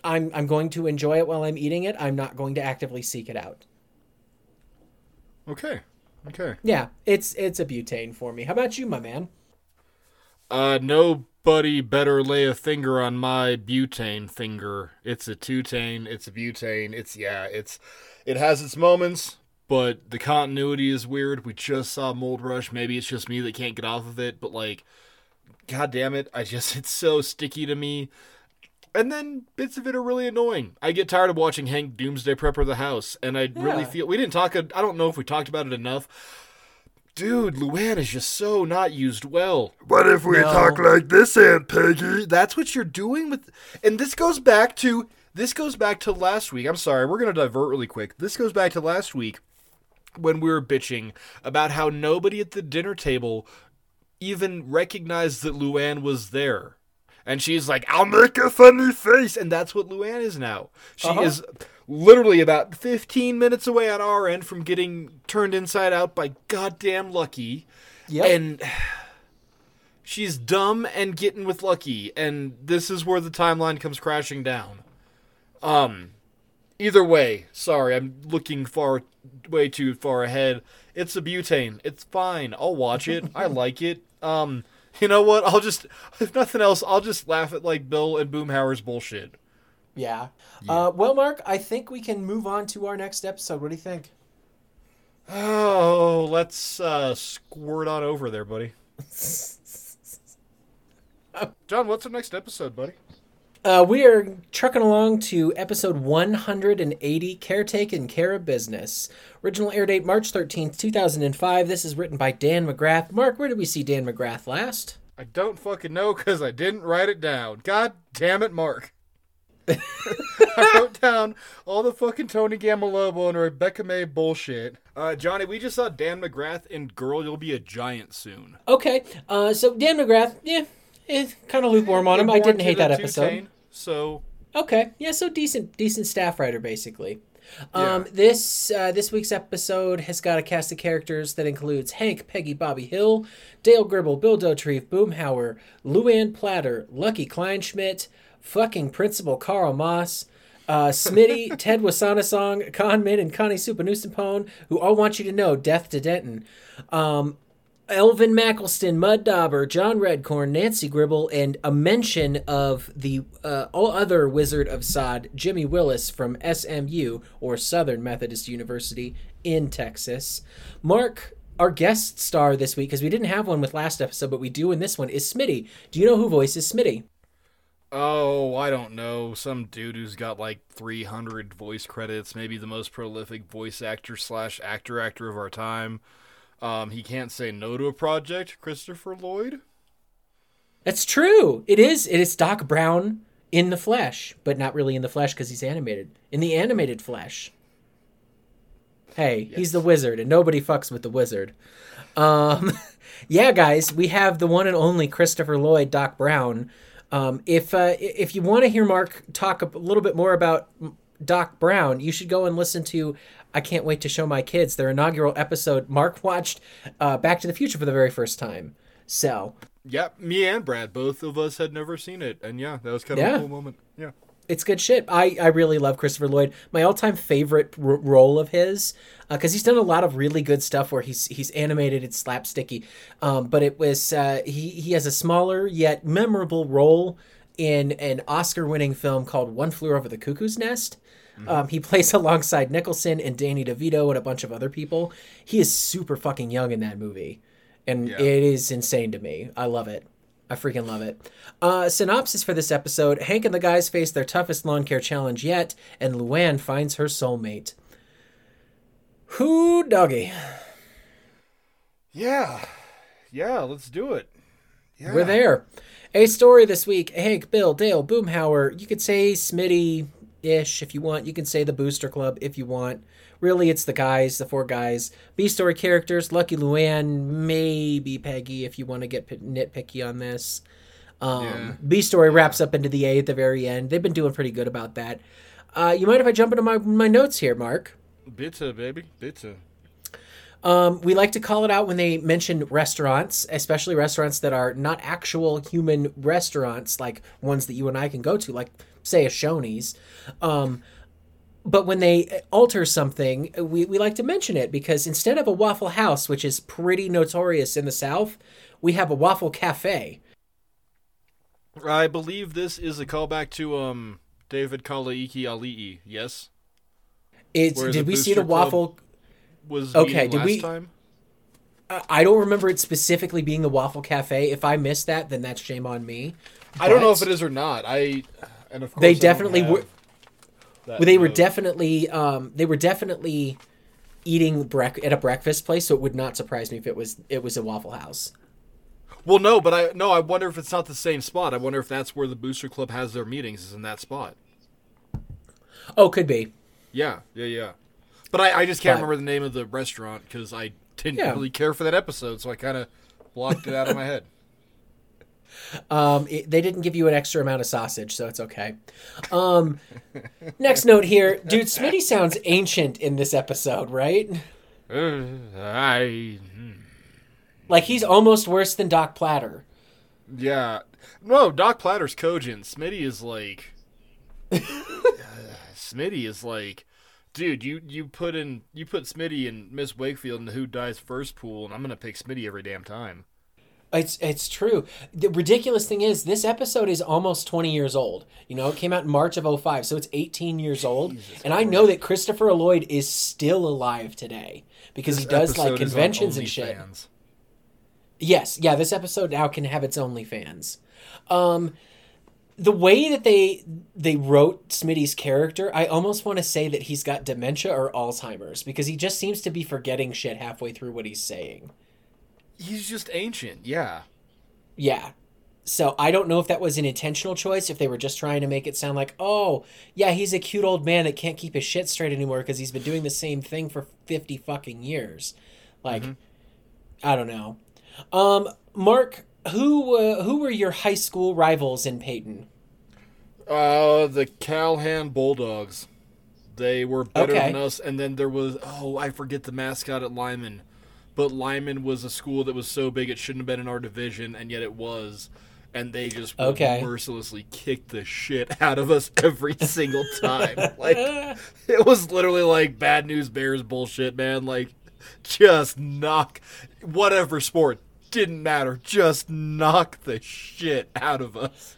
I'm I'm going to enjoy it while I'm eating it. I'm not going to actively seek it out. Okay. Okay. Yeah, it's it's a butane for me. How about you, my man? Uh, nobody better lay a finger on my butane finger. It's a tutane. It's a butane. It's yeah. It's it has its moments, but the continuity is weird. We just saw Mold Rush. Maybe it's just me that can't get off of it, but like, god damn it, I just it's so sticky to me. And then bits of it are really annoying. I get tired of watching Hank Doomsday Prepper the house, and I really feel we didn't talk. I don't know if we talked about it enough. Dude, Luann is just so not used well. What if we No. talk like this, Aunt Peggy? That's what you're doing with and this goes back to this goes back to last week. I'm sorry, we're going to divert really quick. This goes back to last week when we were bitching about how nobody at the dinner table even recognized that Luann was there. And she's like, "I'll make a funny face." And that's what Luann is now. She Uh-huh. is literally about 15 minutes away on our end from getting turned inside out by goddamn Lucky Yep. and she's dumb and getting with lucky and this is where the timeline comes crashing down um either way sorry i'm looking far way too far ahead it's a butane it's fine i'll watch it i like it um you know what i'll just if nothing else i'll just laugh at like bill and boomhauer's bullshit yeah. Uh, well, Mark, I think we can move on to our next episode. What do you think? oh let's uh squirt on over there buddy john what's our next episode buddy Uh, we are trucking along to episode 180 Care Takin Care of Business. Original air date March 13th, 2005. This is written by Dan McGrath. Mark, where did we see Dan McGrath last? I don't fucking know because I didn't write it down. God damn it, Mark. I wrote down all the fucking Tony Gama-Lobo and Rebecca May bullshit. Uh, Johnny, we just saw Dan McGrath in Girl, You'll Be a Giant Soon. Okay, uh, so Dan McGrath, yeah, eh, kind of lukewarm on him. I didn't hate that episode. So Okay, yeah, so decent, decent staff writer basically. Um, Yeah. this uh, this week's episode has got a cast of characters that includes Hank, Peggy, Bobby Hill, Dale Gribble, Bill Dauterive, Boomhauer, Luann Platter, Lucky Kleinschmidt, fucking Principal Carl Moss, uh, Smitty, Ted Wassanasong, Kahn Minh, and Connie Souphanousinphone, who all want you to know death to Denton. Um, Elvin Mackleston, Mud Dauber, John Redcorn, Nancy Gribble, and a mention of the uh, all other Wizard of Sod, Jimmy Willis from SMU or Southern Methodist University in Texas. Mark, our guest star this week, because we didn't have one with last episode, but we do in this one, is Smitty. Do you know who voices Smitty? Oh, I don't know. Some dude who's got like 300 voice credits, maybe the most prolific voice actor slash actor actor of our time. Um, he can't say no to a project. Christopher Lloyd. That's true. It is. It is Doc Brown in the flesh, but not really in the flesh because he's animated. In the animated flesh. Hey, he's the wizard, and nobody fucks with the wizard. Um, yeah, guys, we have the one and only Christopher Lloyd, Doc Brown. Um, if uh, if you want to hear Mark talk a little bit more about Doc Brown, you should go and listen to I Can't Wait to Show My Kids, their inaugural episode. Mark watched uh, Back to the Future for the very first time. So Yeah, me and Brad, both of us had never seen it, and yeah, that was kind of Yeah. a cool moment. Yeah. it's good shit. I, I really love Christopher Lloyd. My all time favorite r- role of his, because he's done a lot of really good stuff where he's he's animated, it's slapsticky. Um, but it was uh, he he has a smaller yet memorable role in an Oscar winning film called One Flew Over the Cuckoo's Nest. Um, he plays alongside Nicholson and Danny DeVito and a bunch of other people. He is super fucking young in that movie, and Yeah. it is insane to me. I love it. I freaking love it. Uh, synopsis for this episode Hank and the guys face their toughest lawn care challenge yet, and Luann finds her soulmate. Who doggy? Yeah. Yeah, let's do it. Yeah. We're there. A story this week Hank, Bill, Dale, Boomhauer. You could say Smitty ish if you want. You can say the Booster Club if you want. Really, it's the guys, the four guys. B story characters Lucky Luann, maybe Peggy if you want to get nitpicky on this. Um, Yeah. B story wraps up into the A at the very end. They've been doing pretty good about that. Uh, you mind if I jump into my, my notes here, Mark? Bitte, baby. Bitte. Um, we like to call it out when they mention restaurants, especially restaurants that are not actual human restaurants, like ones that you and I can go to, like say a Shoney's. Um, but when they alter something, we, we like to mention it because instead of a Waffle House, which is pretty notorious in the South, we have a Waffle Cafe. I believe this is a callback to um David Kalaiki Ali'i. Yes, It's Where did we see the waffle? was Okay, did last we- time. I- I don't remember it specifically being the Waffle Cafe. If I missed that, then that's shame on me. I don't know if it is or not. I and of course They definitely have were- that Well, they were definitely um, they were definitely eating brec- at a breakfast place, so it would not surprise me if it was it was a Waffle House. Well, no, but I no. I wonder if it's not the same spot. I wonder if that's where the Booster Club has their meetings. Is in that spot. Oh, could be. Yeah, yeah, yeah. But I, I just can't But- remember the name of the restaurant because I didn't Yeah. really care for that episode, so I kind of blocked it out of my head. Um, it, they didn't give you an extra amount of sausage, so it's okay. Um, next note here, dude. Smitty sounds ancient in this episode, right? I. Like he's almost worse than Doc Platter. yeah. No, Doc Platter's cogent. Smitty is like. uh, Smitty is like, dude. You you put in you put Smitty and Miss Wakefield in the Who Dies First pool, and I'm gonna pick Smitty every damn time. It's it's true. The ridiculous thing is this episode is almost 20 years old. You know, it came out in March of 05, so it's 18 years old. and I know that Christopher Lloyd is still alive today because he does like episode is on conventions and shit. OnlyFans. Yes, yeah, this episode now can have its OnlyFans. Um the way that they they wrote Smitty's character, I almost want to say that he's got dementia or Alzheimer's because he just seems to be forgetting shit halfway through what he's saying. He's just ancient. Yeah. Yeah. So I don't know if that was an intentional choice, if they were just trying to make it sound like, oh, yeah, he's a cute old man that can't keep his shit straight anymore because he's been doing the same thing for 50 fucking years. Like, I don't know. Um, Mark, who uh, who were your high school rivals in Peyton? Uh, the Calhan Bulldogs. They were better Okay. than us, and then there was oh, I forget the mascot at Limon, but Limon was a school that was so big it shouldn't have been in our division, and yet it was, and they just Okay. mercilessly kicked the shit out of us every single time. like it was literally like bad news bears bullshit, man. Like just knock whatever sport didn't matter, just knock the shit out of us.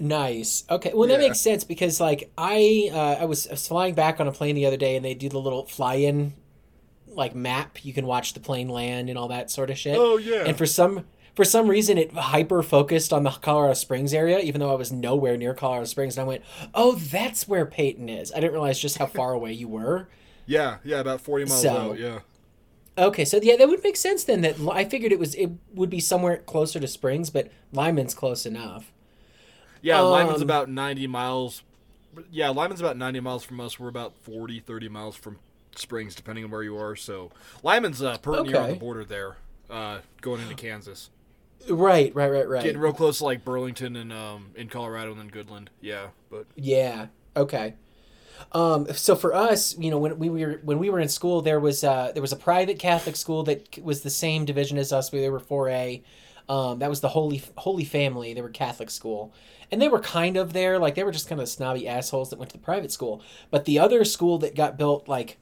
Nice. Okay. Well, that Yeah. makes sense because like I uh, I was, I was flying back on a plane the other day and they do the little fly-in like map. You can watch the plane land and all that sort of shit. Oh, yeah. And for some for some reason it hyper focused on the Colorado Springs area, even though I was nowhere near Colorado Springs. And I went, "Oh, that's where Peyton is." I didn't realize just how far away you were. Yeah, yeah, about forty miles So- out. Yeah. Okay, so yeah, that would make sense then. That I figured it was it would be somewhere closer to Springs, but Limon's close enough. Yeah, Limon's Um, about 90 miles. Yeah, Limon's about 90 miles from us. We're about 40, 30 miles from Springs, depending on where you are. So Limon's uh, pretty near on the border there, uh, going into Kansas. Right, right, right, right. Getting real close to like Burlington and um, in Colorado and then Goodland. Yeah, but Yeah. Okay. Um, so for us, you know, when we were when we were in school, there was uh, there was a private Catholic school that was the same division as us. We they were four A. Um, that was the Holy Holy Family. They were Catholic school, and they were kind of there. Like they were just kind of snobby assholes that went to the private school. But the other school that got built, like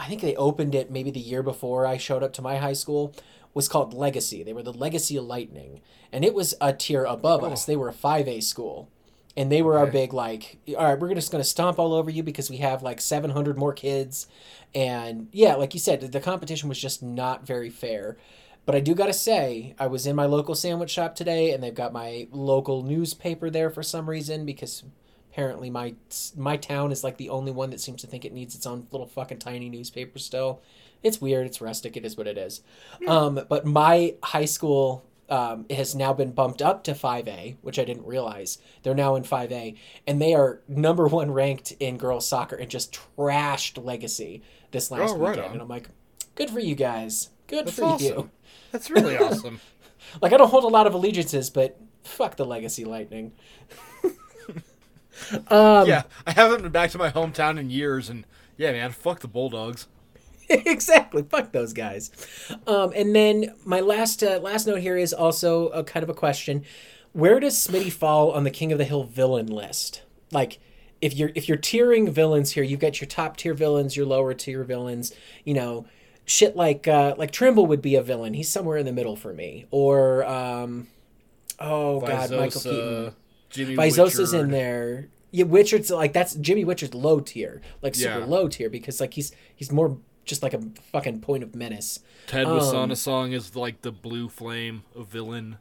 I think they opened it maybe the year before I showed up to my high school, was called Legacy. They were the Legacy Lightning, and it was a tier above us. Oh. They were a five A school. And they were our big like all right we're just going to stomp all over you because we have like 700 more kids. And yeah like you said the competition was just not very fair. But i do got to say i was in my local sandwich shop today and they've got my local newspaper there for some reason because apparently my my town is like the only one that seems to think it needs its own little fucking tiny newspaper still it's weird it's rustic it is what it is um, but my high school um, has now been bumped up to 5A, which I didn't realize. They're now in 5A, and they are number one ranked in girls soccer and just trashed Legacy this last Oh, right weekend. on. And I'm like, good for you guys. Good That's for awesome. you. that's really awesome. Like, I don't hold a lot of allegiances, but fuck the Legacy Lightning. Um, yeah, I haven't been back to my hometown in years, and yeah, man, fuck the Bulldogs. exactly. Fuck those guys. Um, and then my last uh, last note here is also a kind of a question: Where does Smitty fall on the King of the Hill villain list? Like, if you're if you're tiering villains here, you've got your top tier villains, your lower tier villains. You know, shit like uh, like Trimble would be a villain. He's somewhere in the middle for me. Or um, oh god, Michael Keaton. Jimmy Vizosa's in there. Yeah, Wichard's like that's Jimmy Wichard's low tier, like super Yeah. low tier because like he's he's more just like a fucking point of menace. Ted um, Wassanasong is like the blue flame of villain.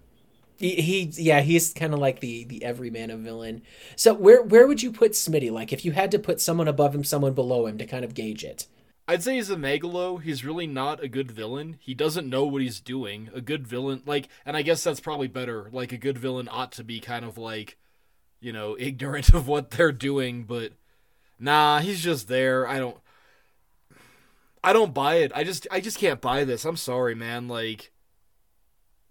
He, he yeah, he's kind of like the the everyman of villain. So where where would you put Smitty? Like if you had to put someone above him, someone below him to kind of gauge it. I'd say he's a megalo. He's really not a good villain. He doesn't know what he's doing. A good villain, like, and I guess that's probably better. Like, a good villain ought to be kind of like, you know, ignorant of what they're doing, but nah, he's just there. I don't. I don't buy it. I just I just can't buy this. I'm sorry, man. Like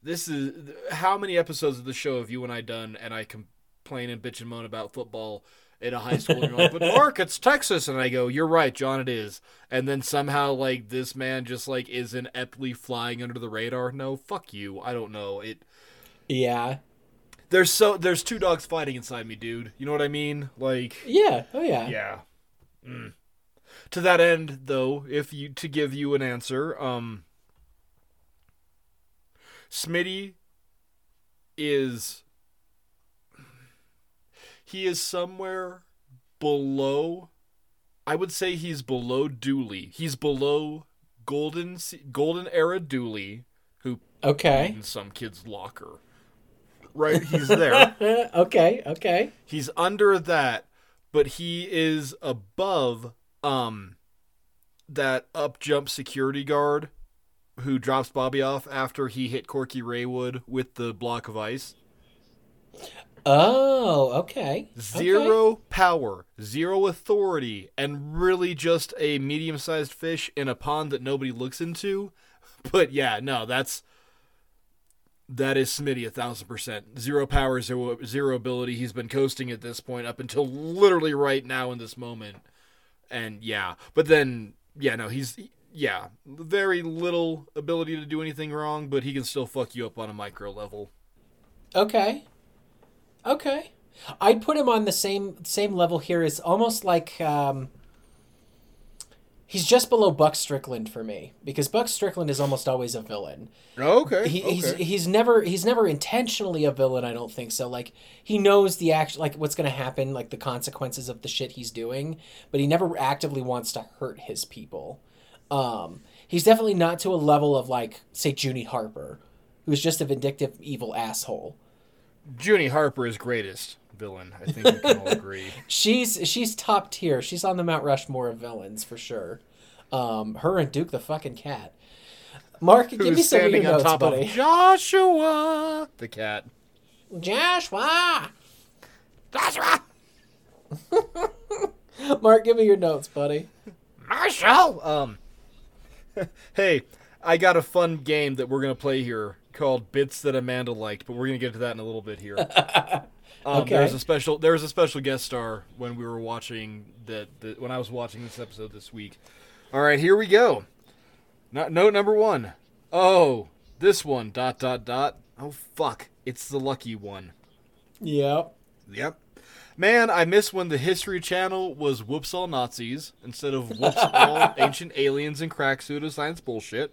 this is how many episodes of the show have you and I done and I complain and bitch and moan about football in a high school and you're like, but Mark, it's Texas and I go, You're right, John, it is. And then somehow like this man just like is ineptly flying under the radar. No, fuck you. I don't know. It Yeah, there's so there's two dogs fighting inside me, dude. You know what I mean? Like yeah, oh yeah, yeah. Mm. To that end, though, if you to give you an answer, um, Smitty is he is somewhere below. I would say he's below Dooley. He's below Golden Golden Era Dooley, who Okay, in some kid's locker. Right, he's there. okay, okay. He's under that, but he is above um that up jump security guard who drops Bobby off after he hit Corky Raywood with the block of ice. Oh, okay. Zero Okay. power, zero authority, and really just a medium sized fish in a pond that nobody looks into. But yeah, no, that's that is Smitty a thousand percent. Zero power, zero zero ability. He's been coasting at this point up until literally right now in this moment. And yeah, but then yeah, no, he's yeah, very little ability to do anything wrong, but he can still fuck you up on a micro level. Okay. Okay. I'd put him on the same same level here as almost like um he's just below Buck Strickland for me because Buck Strickland is almost always a villain. Okay. He, he's he's never he's never intentionally a villain. I don't think so. Like he knows the act like what's gonna happen, like the consequences of the shit he's doing, but he never actively wants to hurt his people. Um, he's definitely not to a level of like say Junie Harper, who's just a vindictive evil asshole. Junie Harper is greatest villain. I think we can all agree. She's she's top tier. She's on the Mount Rushmore of villains for sure. Um, her and Duke the fucking cat. Mark, give me some of your notes, top buddy. Joshua, the cat. Joshua. Joshua, Mark, give me your notes, buddy. Marshall. Um, hey, I got a fun game that we're gonna play here called Bits That Amanda Liked, but we're gonna get to that in a little bit here. Um, Okay. There was a special. There was a special guest star when we were watching that. when I was watching this episode this week. All right, here we go. Not note number one. Oh, this one. Dot dot dot. Oh fuck! It's the lucky one. Yep. Yep. Man, I miss when the History Channel was whoops all Nazis instead of whoops all ancient aliens and crack pseudoscience bullshit.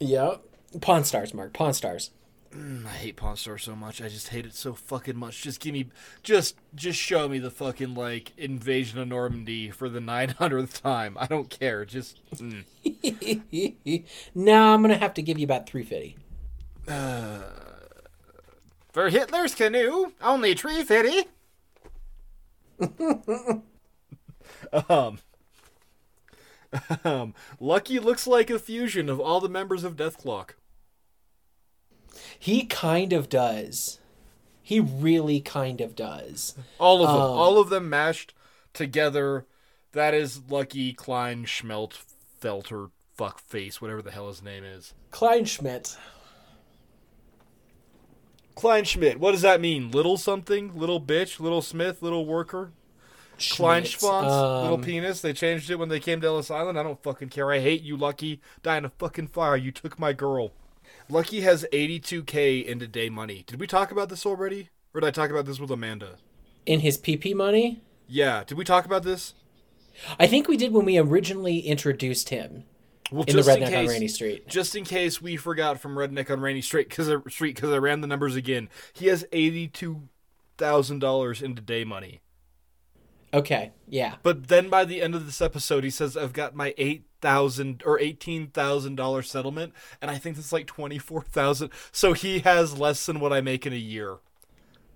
Yep. Pawn stars, Mark. Pawn stars. I hate Pawn Stars so much. I just hate it so fucking much. Just give me, just, just show me the fucking like invasion of Normandy for the 900th time. I don't care. Just, mm. nah, I'm gonna have to give you about three fifty. for Hitler's canoe, only tree fitty. um, um, Lucky looks like a fusion of all the members of Dethklok. He kind of does. He really kind of does. All of them, Um, all of them mashed together. That is Lucky Klein Schmelt Felter fuck face, whatever the hell his name is. Klein Kleinschmidt. Klein Schmidt. What does that mean? Little something? Little bitch? Little Smith? Little worker? Klein Schmidt. Schwanz? little Um, penis? They changed it when they came to Ellis Island. I don't fucking care. I hate you, Lucky. Die in a fucking fire. You took my girl. Lucky has 82k into day money. Did we talk about this already? Or did I talk about this with Amanda? in his PP money. Yeah. Did we talk about this? I think we did when we originally introduced him Well, in the Redneck on Rainey Street. just in case we forgot from Redneck on Rainey Street because Street because I ran the numbers again. He has eighty two thousand dollars into day money. Okay, yeah. But then by the end of this episode, he says I've got my eight thousand or eighteen thousand dollar settlement, and I think that's like twenty four thousand. So he has less than what I make in a year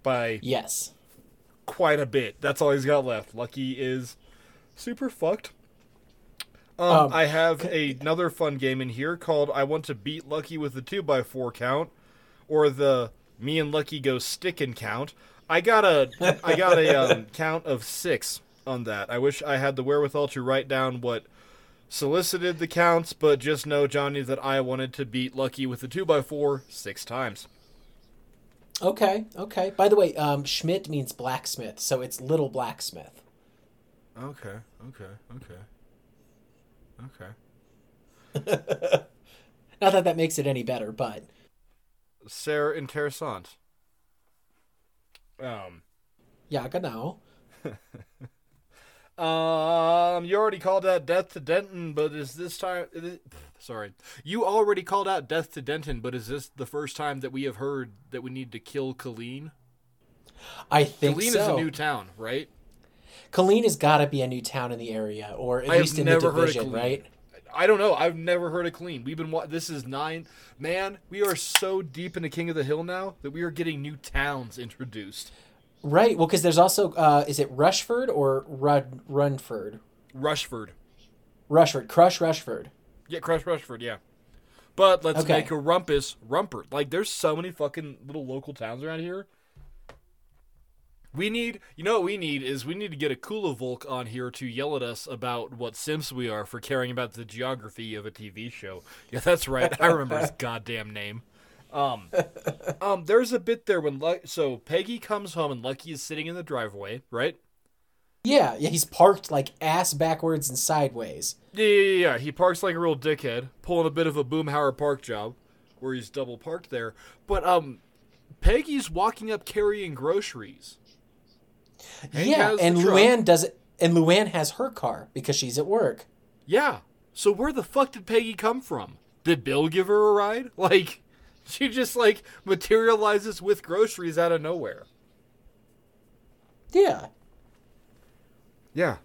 by Yes. quite a bit. That's all he's got left. Lucky is super fucked. Um, Um, I have another fun game in here called "I Want to Beat Lucky with the Two by Four Count," or the "Me and Lucky Go Stick and Count." I got a I got a um, count of six on that. I wish I had the wherewithal to write down what solicited the counts, but just know, Johnny, that I wanted to beat Lucky with the two by four six times. Okay, okay. By the way, um, Schmidt means blacksmith, so it's little blacksmith. Okay, okay, okay, okay. Not that that makes it any better, but Sehr interessant. Um, yeah, genau. um, you already called out death to Denton, but is this time? is sorry, you already called out death to Denton, but is this the first time that we have heard that we need to kill Colleen? I think Colleen so. is a new town, right? Colleen has got to be a new town in the area, or at I least in the never heard of division, right? I don't know. I've never heard of Colleen. We've been wa- this is nine. Man, we are so deep into King of the Hill now that we are getting new towns introduced. Right. Well, because there's also uh, is it Rushford or Rud Runford? Rushford. Rushford, Crush Rushford. Yeah, Crush Rushford, yeah. But let's Okay. make a rumpus Rumpert. Like, there's so many fucking little local towns around here. We need, you know what we need is we need to get a Kula Volk on here to yell at us about what simps we are for caring about the geography of a TV show. Yeah, that's right. I remember his goddamn name. Um, um, there's a bit there when Lu- so Peggy comes home and Lucky is sitting in the driveway, right? Yeah, yeah, he's parked like ass backwards and sideways. Yeah, yeah, yeah. He parks like a real dickhead, pulling a bit of a Boomhauer Park job, where he's double parked there. But um, Peggy's walking up carrying groceries. Hank yeah, and. Luann does it, and Luann has her car because she's at work. Yeah. So where the fuck did Peggy come from? Did Bill give her a ride? Like, she just like materializes with groceries out of nowhere. Yeah. Yeah.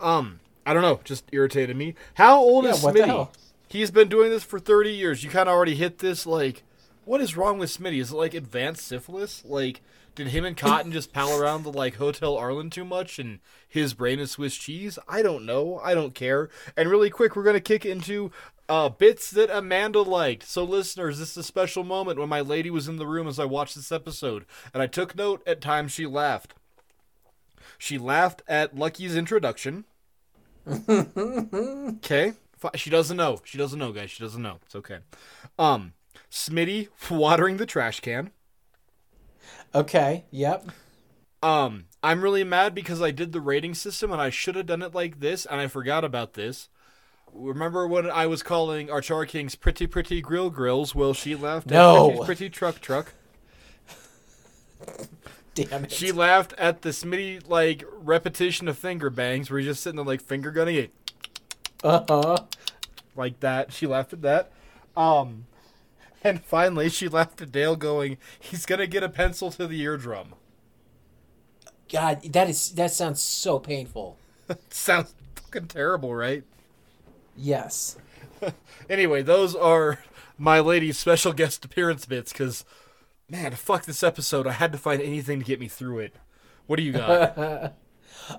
Um, I don't know. Just irritated me. How old Yeah, is what the Smitty? hell? He's been doing this for 30 years. You kind of already hit this. Like, what is wrong with Smitty? Is it like advanced syphilis? Like, did him and Cotton just pal around the like Hotel Arlen too much and his brain is Swiss cheese? I don't know. I don't care. And really quick, we're gonna kick into uh, bits that Amanda liked. So, listeners, this is a special moment when my lady was in the room as I watched this episode, and I took note at times she laughed. She laughed at Lucky's introduction. Okay. She doesn't know. She doesn't know, guys. She doesn't know. It's okay. Um, Smitty watering the trash can. Okay. Yep. Um, I'm really mad because I did the rating system and I should have done it like this and I forgot about this. Remember when I was calling our Char Kings pretty pretty grill grills? Well, she laughed No. at pretty pretty truck truck. Damn it. She laughed at the Smitty like repetition of finger bangs where he's just sitting there like finger gunning it. Uh huh. like that. She laughed at that. Um, and finally, she laughed at Dale, going, "He's gonna get a pencil to the eardrum." God, that is that sounds so painful. Sounds fucking terrible, right? Yes. Anyway, those are my lady's special guest appearance bits. Because, man, fuck this episode. I had to find anything to get me through it. What do you got?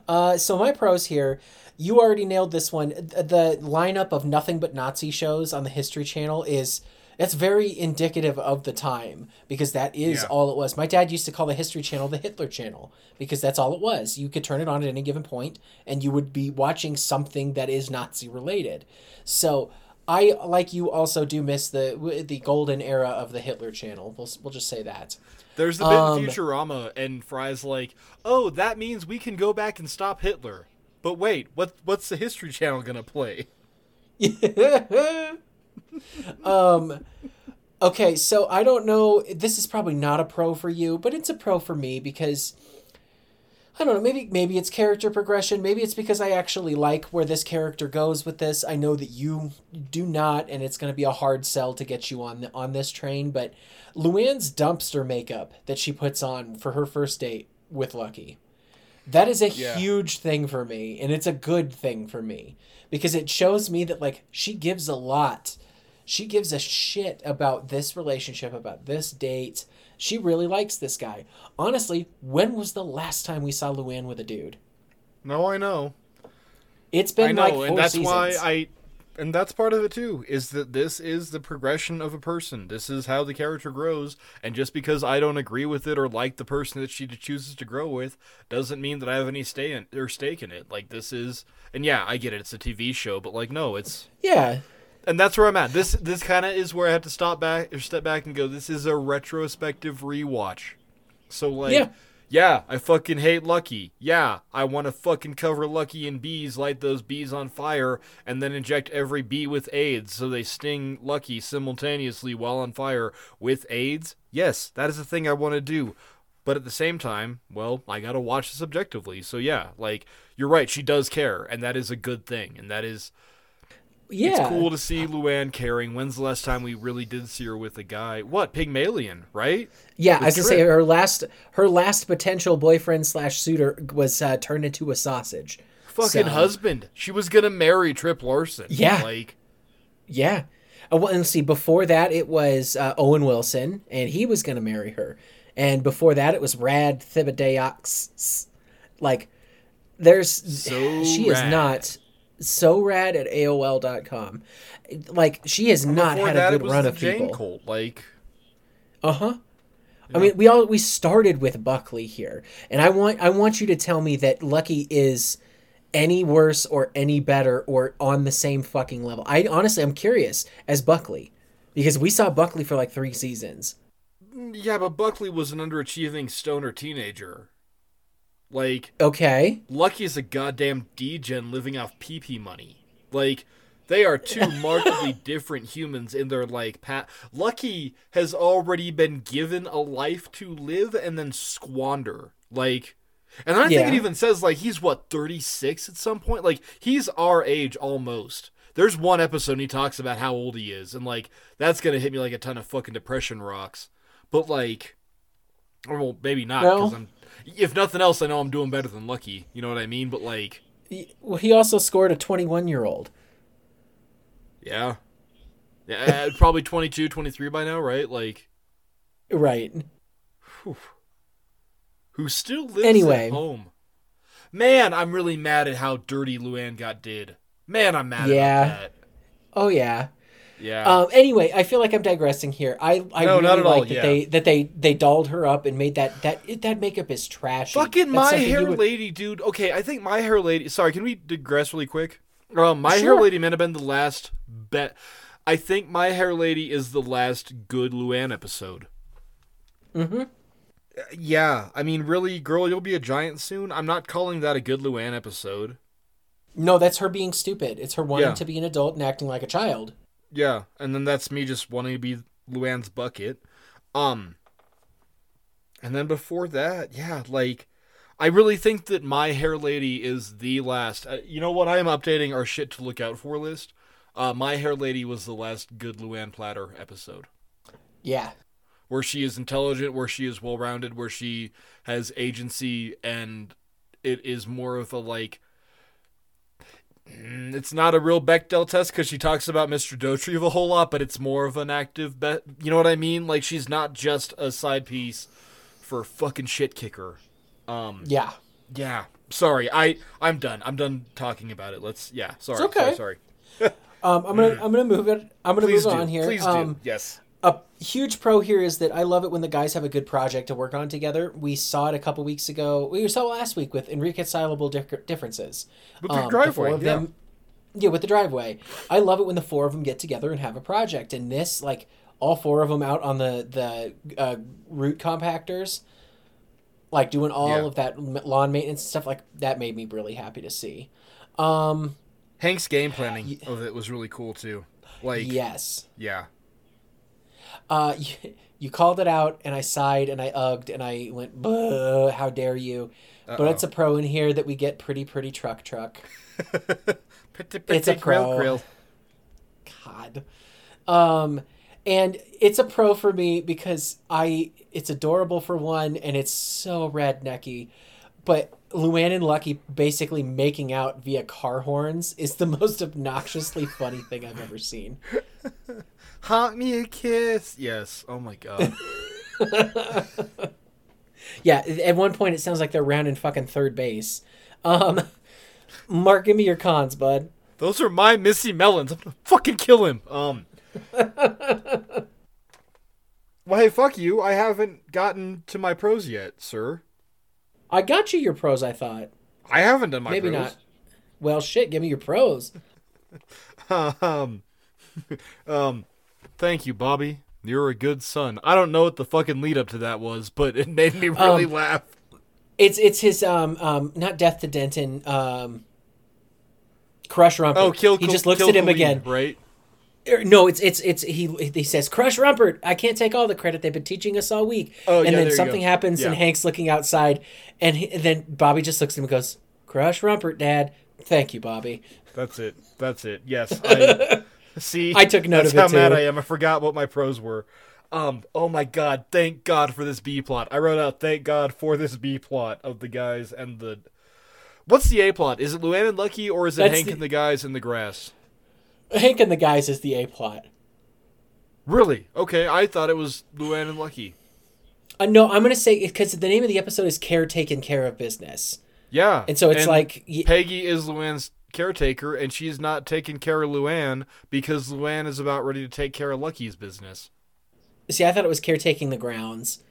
Uh, so my pros here, you already nailed this one. The lineup of nothing but Nazi shows on the History Channel is it's very indicative of the time because that is Yeah. all it was. My dad used to call the History Channel the Hitler Channel because that's all it was. You could turn it on at any given point and you would be watching something that is Nazi related. So I like you also do miss the the golden era of the Hitler Channel. We'll we'll just say that. There's the bit Um, in Futurama, and Fry's like, "Oh, that means we can go back and stop Hitler." But wait, what? What's the History Channel gonna play? um okay so i don't know this is probably not a pro for you but it's a pro for me because i don't know maybe maybe it's character progression maybe it's because i actually like where this character goes with this i know that you do not and it's going to be a hard sell to get you on the, on this train but luann's dumpster makeup that she puts on for her first date with lucky that is a Yeah. huge thing for me and it's a good thing for me because it shows me that like she gives a lot she gives a shit about this relationship about this date she really likes this guy honestly when was the last time we saw luann with a dude No, I know. it's been I know, like four and that's seasons. why I, and that's part of it too. Is that this is the progression of a person. This is how the character grows, and just because I don't agree with it or like the person that she chooses to grow with, doesn't mean that I have any stay in, or stake in it. Like this is, and yeah, I get it. It's a TV show, but like no, it's yeah and that's where I'm at. This this kind of is where I have to stop back or step back and go. This is a retrospective rewatch. So like, Yeah. yeah, I fucking hate Lucky. Yeah, I want to fucking cover Lucky in bees, light those bees on fire, and then inject every bee with AIDS so they sting Lucky simultaneously while on fire with AIDS. Yes, that is a thing I want to do. But at the same time, well, I gotta watch this objectively. So yeah, like you're right, she does care, and that is a good thing, and that is yeah it's cool to see Luann caring. When's the last time we really did see her with a guy? What Pygmalion, right? yeah i was gonna say her last her last potential boyfriend slash suitor was uh, turned into a sausage Fucking So- husband. She was gonna marry Trip Larson. Yeah. like Yeah. Uh, well, and see. Before that, it was uh, Owen Wilson, and he was going to marry her. And before that, it was Rad Thibodeaux. Like, there's So she is not so rad at AOL.com. Like she has not had that, a good run of Jane people. Like, Uh huh. I mean, we all we started with Buckley here, and I want I want you to tell me that Lucky is any worse or any better or on the same fucking level. I honestly, I'm curious as Buckley because we saw Buckley for like three seasons. yeah, but Buckley was an underachieving stoner teenager. Like, Okay, Lucky is a goddamn degen living off PP money. Like, they are two markedly different humans in their like pat. Lucky has already been given a life to live and then squander. Like, and I think it even says like he's what thirty six at some point. Like he's our age almost. There's one episode and he talks about how old he is, and like that's gonna hit me like a ton of fucking depression rocks. But like, or well, maybe not because Well- I'm. If nothing else, I know I'm doing better than Lucky. You know what I mean? But like, He- well, he also scored a 21 year old. yeah, yeah, uh, probably 22, 23 by now, right? Like, Right. who still lives Anyway. at home. Man, I'm really mad at how dirty Luann got did. Man, I'm mad Yeah. Oh yeah. Yeah. Um, anyway, I feel like I'm digressing here. I I No, really not at all, like that yeah. they that they they dolled her up and made that that it, that makeup is trash. Fucking That's my hair would- lady, dude. Okay, I think my hair lady. Sorry, can we digress really quick? Um, my hair lady might have been the last bet. I think my hair lady is the last good Luann episode. Mhm. Uh, Yeah, I mean, really, girl, you'll be a giant soon. I'm not calling that a good Luann episode. No, that's her being stupid. It's her wanting Yeah. to be an adult and acting like a child. Yeah, and then that's me just wanting to be Luann's bucket. Um, and then before that, yeah, like, I really think that my hair lady is the last. Uh, you know what? I am updating our shit to look out for list. Uh, my hair lady was the last good Luann Platter episode, Yeah. where she is intelligent, where she is well rounded, where she has agency, and it is more of a like. Mm, It's not a real Bechdel test because she talks about Mr. Dauterive a whole lot, but it's more of an active bet. You know what I mean? Like she's not just a side piece for fucking shit kicker. Um, Yeah. yeah. Sorry, I I'm done. I'm done talking about it. Let's yeah. Sorry. It's okay. Sorry. Sorry. Um, I'm gonna I'm gonna move it. I'm gonna Please move do. on here. Please um, do. Yes. Huge pro here is that I love it when the guys have a good project to work on together. We saw it a couple weeks ago. We saw it last week with irreconcilable differences. With the Um, driveway, of yeah. them, yeah, with the driveway. I love it when the four of them get together and have a project. And this, like, all four of them out on the the uh, root compactors, like doing all Yeah. of that lawn maintenance stuff. Like that made me really happy to see. Um, Hank's game planning of it was really cool too. Like yes. yeah. Uh, you, you called it out, and I sighed and I ugged and I went, how dare you!" But it's a pro in here that we get pretty, pretty truck, truck. It's a pro. krill. God. Um, and it's a pro for me because I it's adorable for one, and it's so rednecky. But Luann and Lucky basically making out via car horns is the most obnoxiously funny thing I've ever seen. Haunt me a kiss. Yes. Oh my god. Yeah, at one point it sounds like they're rounding fucking third base. Um, Mark, give me your cons, bud. Those are my Missy Melons. I'm gonna fucking kill him. Um. well, hey, fuck you. I haven't gotten to my pros yet, sir. I got you your pros. I thought I haven't done my maybe pros. not. Well, shit. Give me your pros. um, um, thank you, Bobby. You're a good son. I don't know what the fucking lead up to that was, but it made me really Um, laugh. It's it's his um um not death to Denton um. Crush Rumpert. Oh, kill. He just looks kill at him again. right? Er, No, it's it's it's he he says Crush Rumpert. I can't take all the credit. They've been teaching us all week. Oh, and yeah, then there you something happens, and Hank's looking outside, and, he, and then Bobby just looks at him and goes, "Crush Rumpert, Dad." Thank you, Bobby. That's it. That's it. Yes. I, see, I took note that's of it, how mad too. I am. I forgot what my pros were. Um. Oh my God! Thank God for this B plot. I wrote out. Thank God for this B plot of the guys and the. What's the A plot? Is it Luann and Lucky, or is it That's Hank the- and the guys in the grass? Hank and the guys is the A plot. Really? Okay, I thought it was Luann and Lucky. Uh, no, I'm gonna say because the name of the episode is "Care Takin Care of Business," Yeah. and so it's like Peggy is Luann's caretaker, and she's not taking care of Luann because Luann is about ready to take care of Lucky's business. See, I thought it was caretaking the grounds.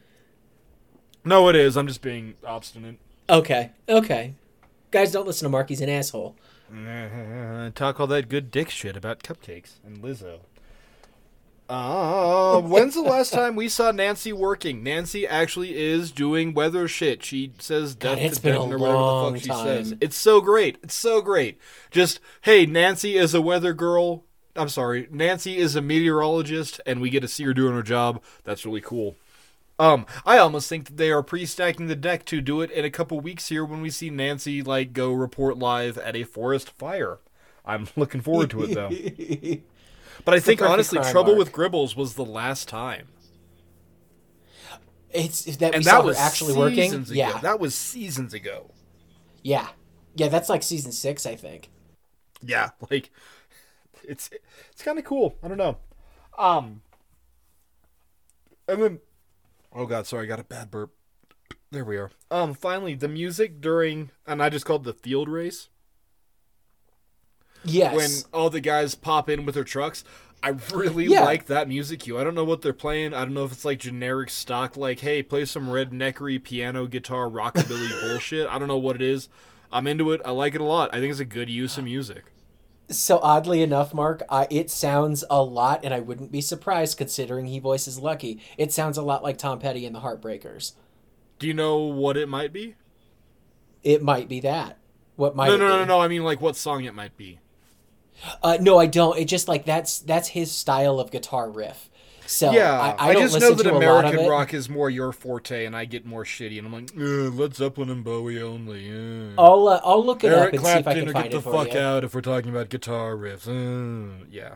No, it is. I'm just being obstinate. Okay, okay. Guys, don't listen to Mark. He's an asshole. Talk all that good dick shit about cupcakes and Lizzo. Uh, when's the last time we saw Nancy working? Nancy actually is doing weather shit. She says death it's to been a or whatever the long fuck she says. It's so great. It's so great. Just hey, Nancy is a weather girl. I'm sorry, Nancy is a meteorologist, and we get to see her doing her job. That's really cool. Um, I almost think that they are pre-stacking the deck to do it in a couple weeks here when we see Nancy like go report live at a forest fire. I'm looking forward to it though. But I think honestly, Trouble arc. with Gribbles was the last time, It's that and that was actually working. ago. Yeah, that was seasons ago. yeah, yeah. That's like season six, I think. Yeah, like it's it's kind of cool. I don't know. Um, and then oh god, sorry, I got a bad burp. There we are. Um, finally, the music during and I just called the field race. Yes. when all the guys pop in with their trucks. I really Yeah. like that music cue. I don't know what they're playing. I don't know if it's like generic stock, like, hey, play some redneckery piano, guitar, rockabilly bullshit. I don't know what it is. I'm into it. I like it a lot. I think it's a good use of music. So oddly enough, Mark, I, it sounds a lot, and I wouldn't be surprised considering he voices Lucky. It sounds a lot like Tom Petty and the Heartbreakers. Do you know what it might be? It might be that. What might No, no, no, no, no. I mean, like, what song it might be. Uh, no, I don't. It just like that's that's his style of guitar riff. So yeah, I, I, don't just know that to a lot of American rock is more your forte, and I get more shitty, and I'm like, "Ugh, Led Zeppelin and Bowie only. yeah." I'll uh, I'll look it up Eric and see if I Clapton can or find get the for fuck you. out if we're talking about guitar riffs. Uh, yeah.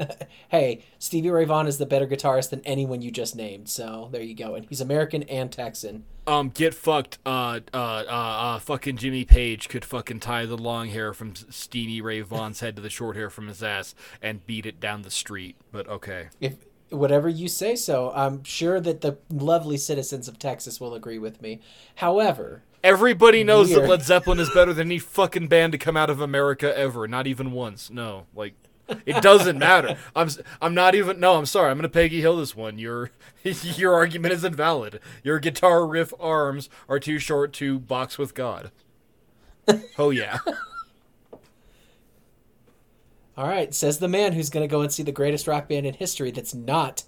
Hey, Stevie Ray Vaughan is the better guitarist than anyone you just named. So there you go. And he's American and Texan. Um, get fucked. Uh, uh, uh, uh, fucking Jimmy Page could fucking tie the long hair from Stevie Ray Vaughan's head to the short hair from his ass and beat it down the street. But okay. If whatever you say so, I'm sure that the lovely citizens of Texas will agree with me. However, Everybody knows that Weird. Led Zeppelin is better than any fucking band to come out of America ever. Not even once. No, like it doesn't matter. I'm I'm not even. No, I'm sorry. I'm gonna Peggy Hill this one. Your your argument is invalid. Your guitar riff arms are too short to box with God. Oh yeah. all right, says the man who's going to go and see the greatest rock band in history that's not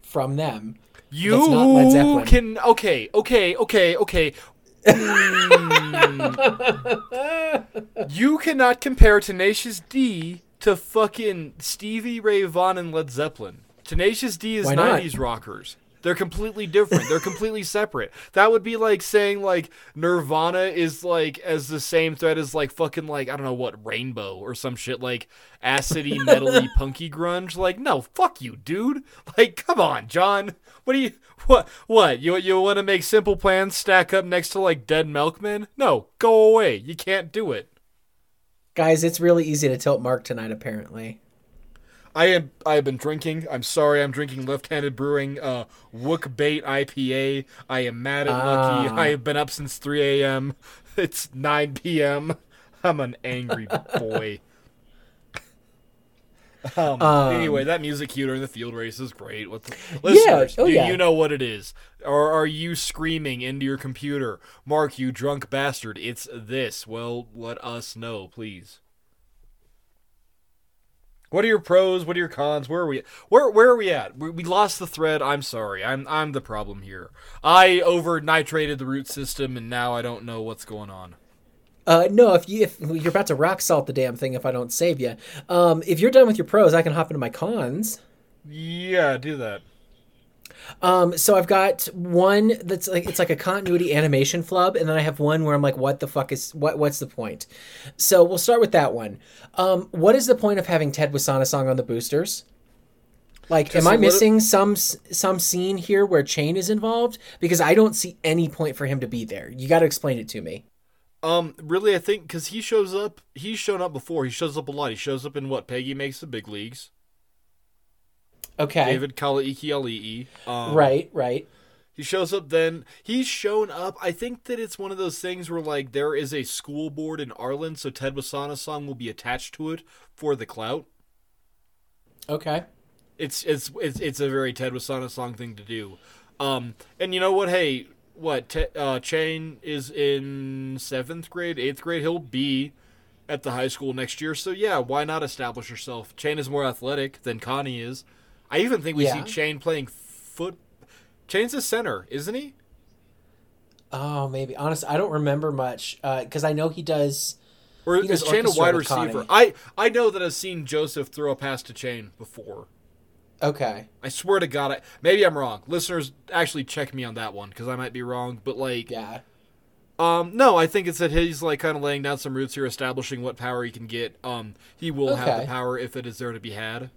from them. That's not Led You can okay, okay, okay, okay. Mm. you cannot compare Tenacious D to fucking Stevie Ray Vaughan and Led Zeppelin. Tenacious D is Why not? 90s rockers. They're completely different. They're completely separate. That would be like saying like Nirvana is like as the same thread as like fucking like I don't know what Rainbow or some shit like acidy metally punky grunge. Like no, fuck you, dude. Like come on, John. What do you what what you you want to make Simple Plans stack up next to like Dead Milkmen? No, go away. You can't do it. Guys, it's really easy to tilt Mark tonight, apparently. I am I have been drinking. I'm sorry. I'm drinking left-handed brewing uh Wook Bait IPA. I am mad at Lucky. Ah. I have been up since 3 a.m. It's 9 p.m. I'm an angry boy. Um, Um, anyway, that music cue during the field race is great. What the, listeners, oh do yeah. you know what it is? Or are you screaming into your computer, Mark, you drunk bastard? It's this. Well, let us know, please. What are your pros? What are your cons? Where are we? Where where are we at? We, we lost the thread. I'm sorry. I'm I'm the problem here. I over nitrated the root system, and now I don't know what's going on. Uh, no, if you if you're about to rock salt the damn thing, if I don't save you, um, if you're done with your pros, I can hop into my cons. Yeah, do that. Um, so I've got one that's like it's like a continuity animation flub, and then I have one where I'm like, what the fuck is what? What's the point? So we'll start with that one. Um, what is the point of having Ted Wassanasong on the boosters? Like, Just am I a little- missing some some scene here where Chane is involved? Because I don't see any point for him to be there. You got to explain it to me. Um, really, I think because he shows up, he's shown up before. He shows up a lot. He shows up in what Peggy makes the big leagues. Okay. David Kalaiki Ali'i. Um, Right. Right. He He shows up then. He's shown up. I think that it's one of those things where like there is a school board in Arlen, so Ted Wassanasong will be attached to it for the clout. Okay. It's it's it's it's a very Ted Wassanasong thing to do. Um, and you know what? Hey, what? Te- uh, Chane is in seventh grade, eighth grade. He'll be at the high school next year. So yeah, why not establish yourself? Chane is more athletic than Connie is. I even think we Yeah. see Chane playing foot. Chane's a center, isn't he? Oh, maybe. Honestly, I don't remember much because I know he does. Or He is does Chane a wide receiver? I I know that I've seen Joseph throw a pass to Chane before. Okay. I swear to God, I, maybe I'm wrong. Listeners, actually check me on that one because I might be wrong. But like, Yeah. Um, no, I think it's that he's like kind of laying down some roots here, establishing what power he can get. Um, he will have the power if it is there to be had,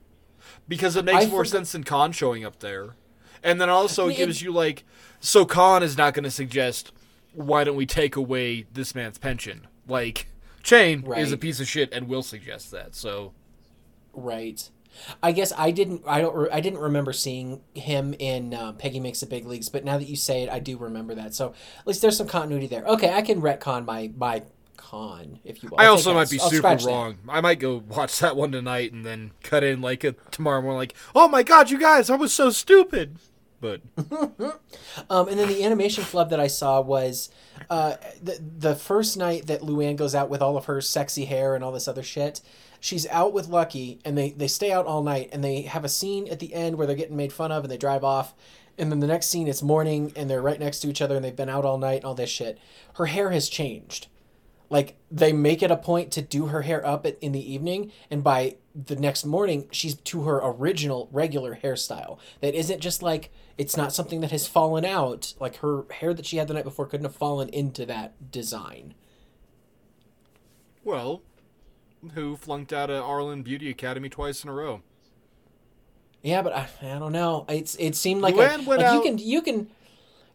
because it makes I more sense than Kahn showing up there, and then also I mean, it gives you like, so Kahn is not going to suggest, why don't we take away this man's pension? Like, Chane is a piece of shit and will suggest that. So Right. I guess I didn't. I don't. Re- I didn't remember seeing him in uh, Peggy Makes the Big Leagues, but now that you say it, I do remember that. So at least there's some continuity there. Okay, I can retcon my my con if you will. I I'll also might that. be I'll super scratch that. wrong. I might go watch that one tonight and then cut in like a tomorrow morning, like, oh my god, you guys, I was so stupid. But Um, and then the animation flub that I saw was uh, the the first night that Luann goes out with all of her sexy hair and all this other shit. She's out with Lucky, and they they stay out all night, and they have a scene at the end where they're getting made fun of, and they drive off. And then the next scene, it's morning, and they're right next to each other, and they've been out all night, and all this shit. Her hair has changed. Like they make it a point to do her hair up in the evening, and by the next morning, she's to her original regular hairstyle. That isn't just like it's not something that has fallen out. Like her hair that she had the night before couldn't have fallen into that design. Well, who flunked out of Arlen Beauty Academy twice in a row? Yeah, but I, I don't know. It's it seemed like, a, like you can you can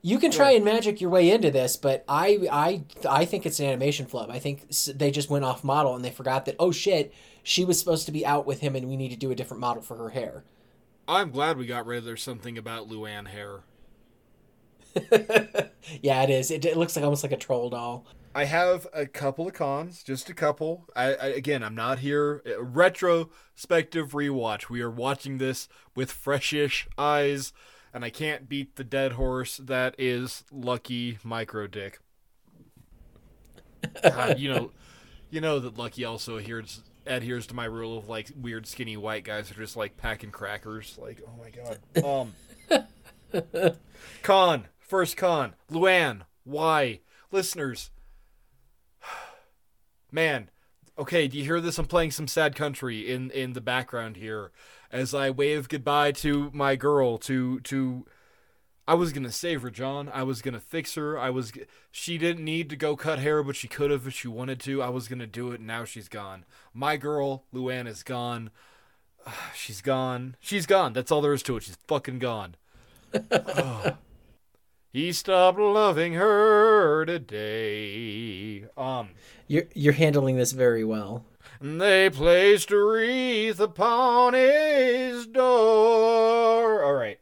you can try and magic your way into this, but I I I think it's an animation flub. I think they just went off model and they forgot that oh shit, she was supposed to be out with him and we need to do a different model for her hair. I'm glad we got rid of there's something about Luann hair. Yeah, it is. It, it looks like almost like a troll doll. I have a couple of cons, just a couple. I, I again, I'm not here. Retrospective rewatch. We are watching this with freshish eyes, and I can't beat the dead horse that is Lucky Micro Dick. God, you know, you know that Lucky also adheres adheres to my rule of like weird skinny white guys who are just like packing crackers. Like, oh my god. Um, con first con Luann. Why, listeners? Man, okay, do you hear this? I'm playing some sad country in in the background here as I wave goodbye to my girl to to I was to save her, John. I was to fix her. I was she didn't need to go cut hair, but she could have if she wanted to. I was to do it and now she's gone. My girl, Luann is gone. She's gone. She's gone. That's all there is to it. She's fucking gone. Oh. He stopped loving her today. Um You're you're handling this very well. they placed a wreath upon his door. All right.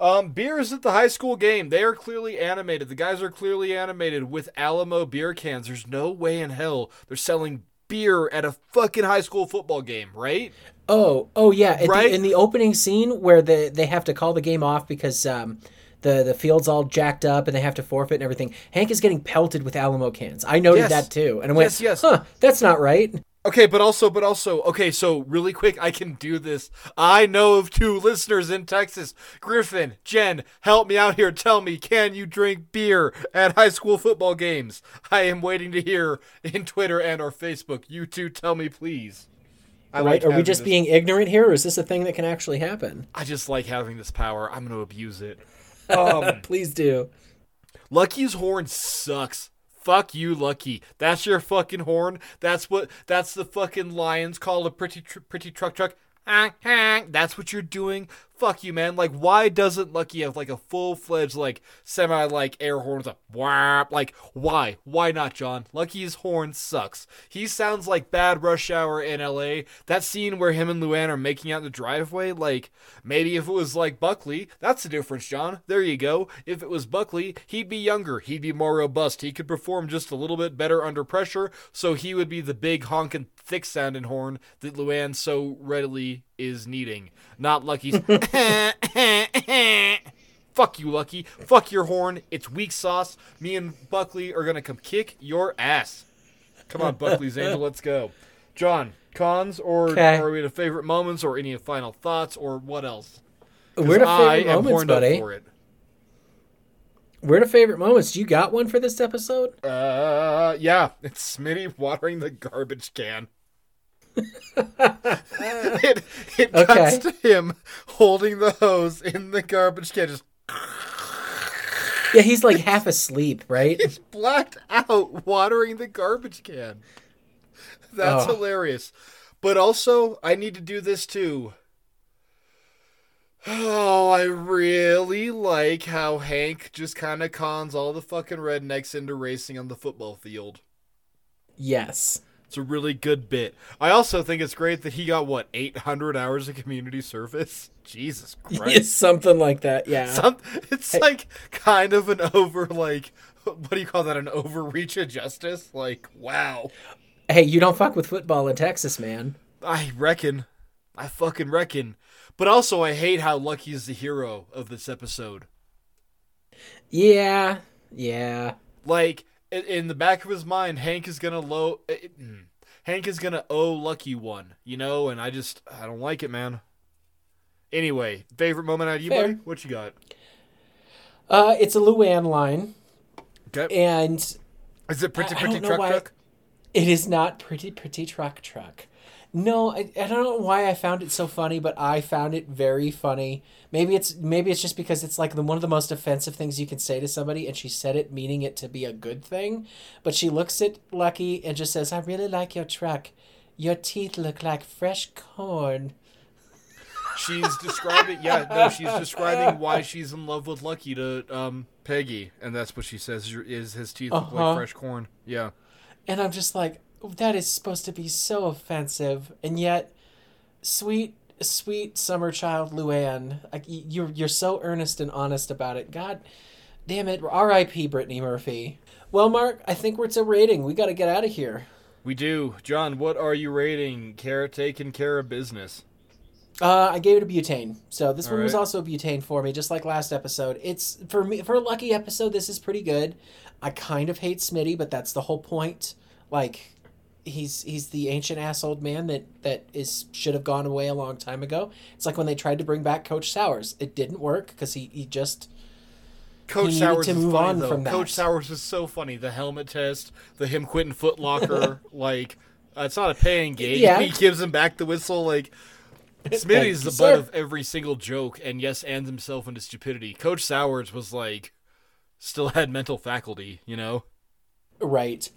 Um, beers at the high school game. They are clearly animated. The guys are clearly animated with Alamo beer cans. There's no way in hell they're selling beer at a fucking high school football game, right? Oh, oh yeah. At Right? the, in the opening scene where the they have to call the game off because um, the the field's all jacked up and they have to forfeit and everything. Hank is getting pelted with Alamo cans. I noted Yes. that too, and I went, Yes, yes. "Huh, that's not right." Okay, but also, but also, okay, so really quick, I can do this. I know of two listeners in Texas. Griffin, Jen, help me out here. Tell me, can you drink beer at high school football games? I am waiting to hear in Twitter and or Facebook. You two tell me, please. I right? like Are we just this- being ignorant here, or is this a thing that can actually happen? I just like having this power. I'm going to abuse it. Um, Please do. Lucky's horn sucks. Fuck you, Lucky. That's your fucking horn. That's what. That's the fucking Lions call a pretty tr- pretty truck truck. That's what you're doing. Fuck you, man. Like, why doesn't Lucky have like a full fledged like semi like air horn with a whap? Like, why? Why not, John? Lucky's horn sucks. He sounds like bad rush hour in L.A. That scene where him and Luann are making out in the driveway. Like, maybe if it was like Buckley, that's the difference, John. There you go. If it was Buckley, he'd be younger. He'd be more robust. He could perform just a little bit better under pressure. So he would be the big honking thick sounding horn that Luann so readily is needing. Not Lucky's. Fuck you, Lucky. Fuck your horn. It's weak sauce. Me and Buckley are gonna come kick your ass. Come on, Buckley's angel. Let's go. John, cons or are we to favorite moments or any final thoughts or what else? We're to I favorite am moments, buddy. for it. We're to favorite moments. You got one for this episode? Uh, yeah, it's Smitty watering the garbage can. it it Okay. cuts to him holding the hose in the garbage can, just Yeah, he's like half asleep, right? he's blacked out watering the garbage can. That's Oh. hilarious. But also, I need to do this too. Oh, I really like how Hank just kind of cons all the fucking rednecks into racing on the football field. Yes. It's a really good bit. I also think it's great that he got what 800 hours of community service. Jesus It's Christ! something like that. Yeah. Some, it's like kind of an over like what do you call that? An overreach of justice? Like wow. hey, you don't fuck with football in Texas, man. I reckon. I fucking reckon. But also, I hate how Lucky is the hero of this episode. Yeah. Yeah. Like in, the back of his mind, Hank is gonna low. eh, mm, Hank is gonna owe Lucky one, you know, and I just I don't like it, man. Anyway, favorite moment out of you, Fair. buddy? What you got? Uh, it's a Luann line, Okay. and Is it pretty I- I pretty don't truck truck? it is not pretty pretty truck truck. No, I, I don't know why I found it so funny, but I found it very funny. Maybe it's maybe it's just because it's like the one of the most offensive things you can say to somebody, and she said it meaning it to be a good thing. But she looks at Lucky and just says, "I really like your truck. Your teeth look like fresh corn." She's describing yeah, no, she's describing why she's in love with Lucky to um Peggy, and that's what she says is his teeth look Uh-huh. like fresh corn. Yeah. And I'm just like, that is supposed to be so offensive, and yet, sweet, sweet summer child Luann, like you're you're so earnest and honest about it. God, damn it, R.I.P. Brittany Murphy. Well, Mark, I think we're to rating. We got to get out of here. We do. John, what are you rating Care taking care of business? Uh, I gave it a butane, so this one was also a butane for me, just like last episode. It's for me for a lucky episode. This is pretty good. I kind of hate Smitty, but that's the whole point. Like, he's he's the ancient ass old man that that is should have gone away a long time ago. It's like when they tried to bring back Coach Sauers, it didn't work because he he just Coach needed Sauers to is move funny, on though. from that. Coach Sauers is so funny. The helmet test, the him quitting Foot Locker, like uh, it's not a paying gig. Yeah. He gives him back the whistle. Like Smitty's the butt of every single joke, and yes, and himself into stupidity. Coach Sauers was like, still had mental faculty, you know. right.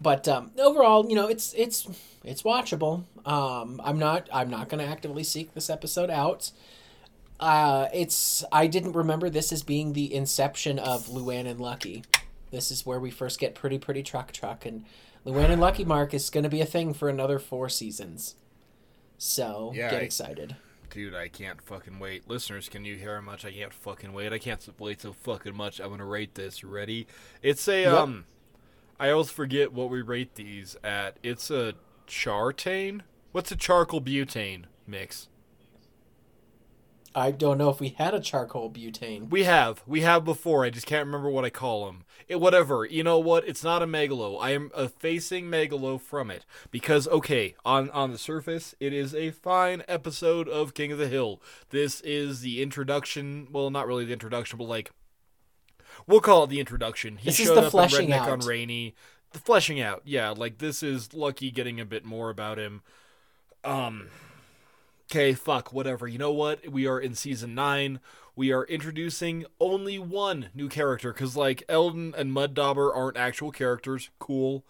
But um, overall, you know, it's it's it's watchable. Um, I'm not I'm not going to actively seek this episode out. Uh, it's I didn't remember this as being the inception of Luann and Lucky. This is where we first get pretty pretty truck truck and Luann and Lucky Mark is going to be a thing for another four seasons. So Yeah, get I- excited. Dude, I can't fucking wait. Listeners, can you hear how much I can't fucking wait? I can't wait so fucking much. I'm gonna rate this. Ready? It's a Yep. um. I always forget what we rate these at. It's a chartane. What's a charcoal butane mix? I don't know if we had a charcoal butane. We have, we have before. I just can't remember what I call them. It, whatever. You know what? It's not a megalo. I am effacing megalo from it because okay, on on the surface, it is a fine episode of King of the Hill. This is the introduction. Well, not really the introduction, but like we'll call it the introduction. He This is showed the up in Redneck out. on Rainey. The fleshing out. Yeah, like this is Lucky getting a bit more about him. Um. Okay, fuck, whatever. You know what? We are in season nine. We are introducing only one new character because, like, Eldon and Mud Dauber aren't actual characters. Cool.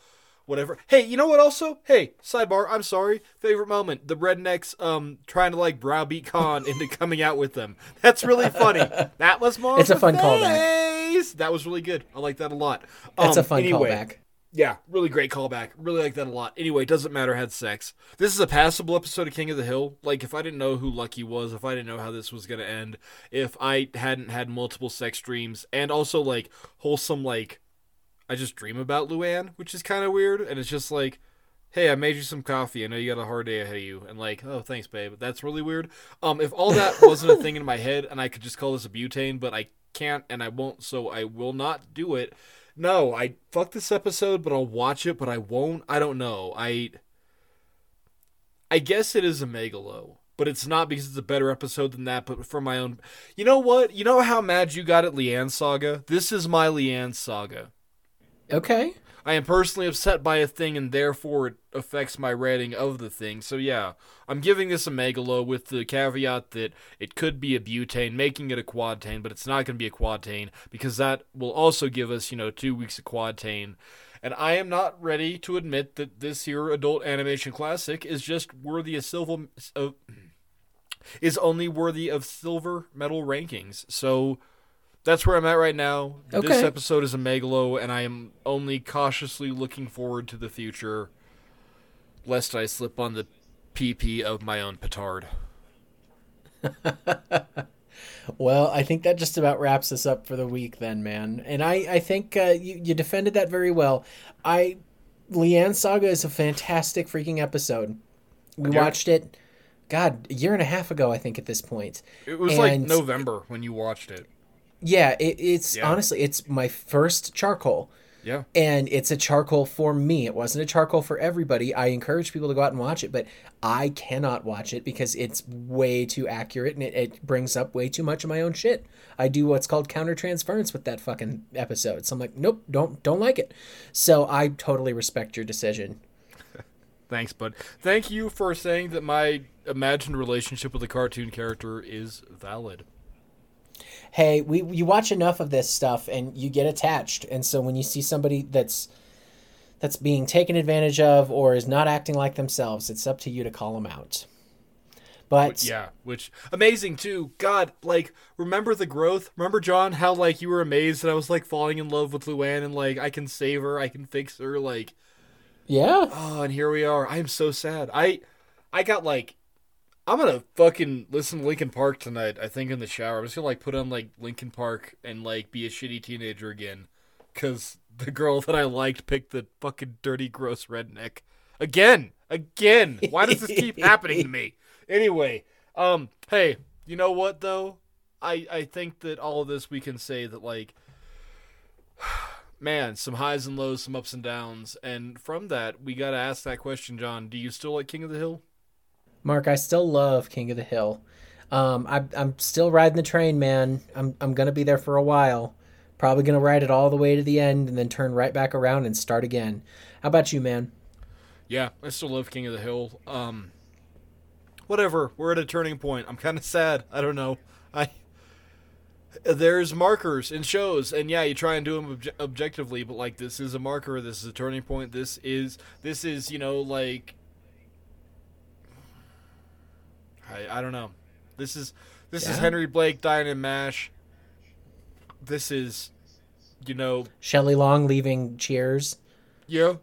Whatever. Hey, you know what? Also, hey, sidebar. I'm sorry. Favorite moment: the rednecks um trying to like browbeat Kahn into coming out with them. That's really funny. That was more. It's a fun face. That was really good. I like that a lot. That's Um, a fun anyway, callback. Yeah, really great callback. Really like that a lot. Anyway, doesn't matter. Had sex. This is a passable episode of King of the Hill. Like, if I didn't know who Lucky was, if I didn't know how this was gonna end, if I hadn't had multiple sex dreams, and also like wholesome, like I just dream about Luann, which is kind of weird, and it's just like. Hey, I made you some coffee. I know you got a hard day ahead of you, and like, oh, thanks, babe. That's really weird. Um, if all that wasn't a thing in my head, and I could just call this a butane, but I can't, and I won't, so I will not do it. No, I fuck this episode, but I'll watch it, but I won't. I don't know. I I guess it is a megalo, but it's not because it's a better episode than that, but for my own You know what? You know how mad you got at Leanne Saga? This is my Leanne Saga. Okay. I am personally upset by a thing and therefore it affects my rating of the thing. So yeah, I'm giving this a megalo with the caveat that it could be a butane, making it a quadtane, but it's not going to be a quadtane because that will also give us, you know, two weeks of quadtane. And I am not ready to admit that this here adult animation classic is just worthy of silver of is only worthy of silver medal rankings. So that's where I'm at right now. This episode is a megalo, and I am only cautiously looking forward to the future, lest I slip on the PP of my own petard. Well, I think that just about wraps us up for the week, then, man. And I, I think uh, you, you defended that very well. I, Luanne's Saga is a fantastic freaking episode. We Yeah. watched it, God, a year and a half ago, I think, at this point. It was like November when you watched it. Yeah, it, it's Yeah. honestly, it's my first charcoal. Yeah. and it's a charcoal for me. It wasn't a charcoal for everybody. I encourage people to go out and watch it, but I cannot watch it because it's way too accurate and it, it brings up way too much of my own shit. I do what's called countertransference with that fucking episode. So I'm like, nope, don't don't like it. So I totally respect your decision. Thanks, bud. Thank you for saying that my imagined relationship with a cartoon character is valid. Hey, we you watch enough of this stuff and you get attached, and so when you see somebody that's that's being taken advantage of or is not acting like themselves, it's up to you to call them out. But Yeah, which amazing too. God, like remember the growth? Remember John how like you were amazed that I was like falling in love with Luann and like I can save her, I can fix her like yeah, oh, and here we are. I am so sad. I I got like I'm gonna fucking listen to Linkin Park tonight. I think in the shower. I'm just gonna like put on like Linkin Park and like be a shitty teenager again, cause the girl that I liked picked the fucking dirty, gross redneck again, again. Why does this keep happening to me? Anyway, um, hey, you know what though? I I think that all of this we can say that like man, some highs and lows, some ups and downs, and from that we got to ask that question, John. Do you still like King of the Hill? Mark, I still love King of the Hill. Um, I, I'm still riding the train, man. I'm I'm gonna be there for a while. Probably gonna ride it all the way to the end and then turn right back around and start again. How about you, man? Yeah, I still love King of the Hill. Um, whatever. We're at a turning point. I'm kind of sad. I don't know. I there's markers in shows, and yeah, you try and do them obje- objectively, but like this is a marker. This is a turning point. This is this is you know like I I don't know. This is this is Henry Blake dying in Mash. This is you know Shelley Long leaving Cheers. yeah.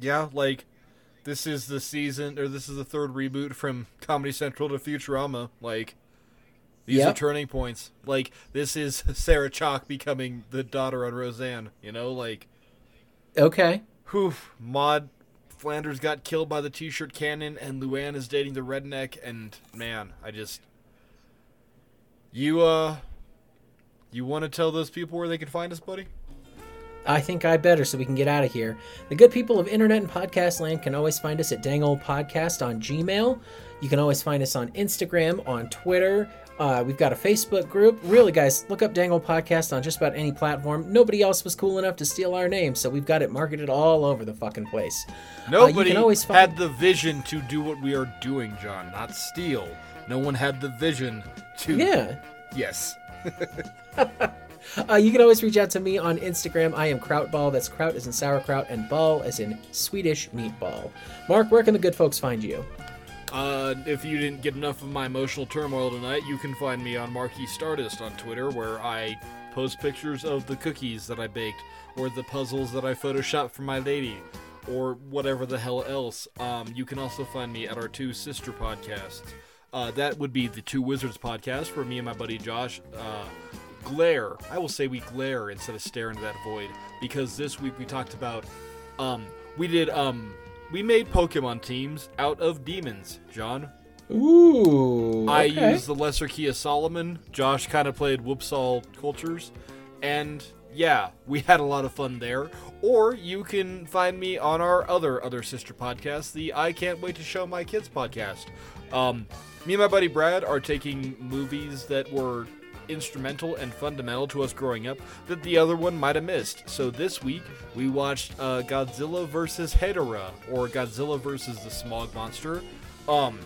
Yeah, like this is the season or this is the third reboot from Comedy Central to Futurama. Like these Yep. are turning points. Like this is Sarah Chalke becoming the daughter on Roseanne, you know, like Okay. whew, Maud Flanders got killed by the t-shirt cannon and Luann is dating the redneck and man, I just you uh you want to tell those people where they can find us, buddy? I think I better so we can get out of here. The good people of internet and podcast land can always find us at Dang Old Podcast on Gmail. You can always find us on Instagram, on Twitter. Uh, we've got a Facebook group. Really, guys, look up Dangle Podcast on just about any platform. Nobody else was cool enough to steal our name, so we've got it marketed all over the fucking place. Nobody can always find- had the vision to do what we are doing, John, not steal. No one had the vision to. Yeah. Yes. Uh, you can always reach out to me on Instagram. I am Krautball. That's Kraut as in sauerkraut and ball as in Swedish meatball. Mark, where can the good folks find you? Uh, if you didn't get enough of my emotional turmoil tonight, you can find me on Marquis Stardust on Twitter, where I post pictures of the cookies that I baked, or the puzzles that I photoshopped for my lady, or whatever the hell else. Um, you can also find me at our two sister podcasts. Uh, that would be the Two Wizards podcast, where me and my buddy Josh uh, glare. I will say we glare instead of stare into that void, because this week we talked about. Um, we did. Um, we made Pokemon teams out of demons, John. Ooh. I okay. used the Lesser Key of Solomon. Josh kind of played Whoopsall Cultures. And yeah, we had a lot of fun there. Or you can find me on our other other sister podcast, the I Can't Wait to Show My Kids podcast. Um, me and my buddy Brad are taking movies that were instrumental and fundamental to us growing up that the other one might have missed. So this week we watched uh, Godzilla vs. Hedorah or Godzilla vs. the Smog Monster. Um,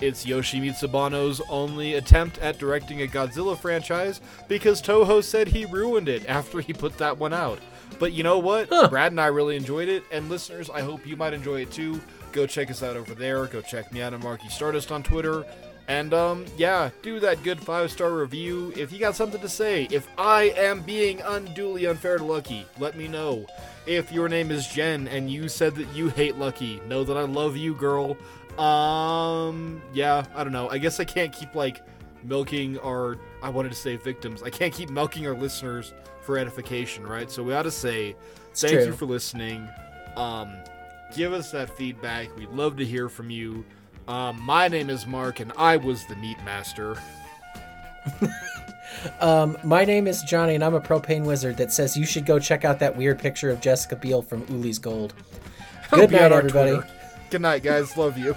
it's Yoshimitsu Banno's only attempt at directing a Godzilla franchise because Toho said he ruined it after he put that one out. But you know what? Brad and I really enjoyed it, and listeners, I hope you might enjoy it too. Go check us out over there. Go check me out on Marky Stardust on Twitter. And um, yeah, do that good five star review. If you got something to say, if I am being unduly unfair to Lucky, let me know. If your name is Jen and you said that you hate Lucky, know that I love you, girl. Um, yeah, I don't know. I guess I can't keep like milking our. I wanted to say victims. I can't keep milking our listeners for edification, right? So we ought to say thank true. you for listening. Um, give us that feedback. We'd love to hear from you. Um, my name is Mark, and I was the Meat Master. Um, my name is Johnny, and I'm a propane wizard that says you should go check out that weird picture of Jessica Biel from Ulee's Gold. Good night, everybody. Twitter. Good night, guys. Love you.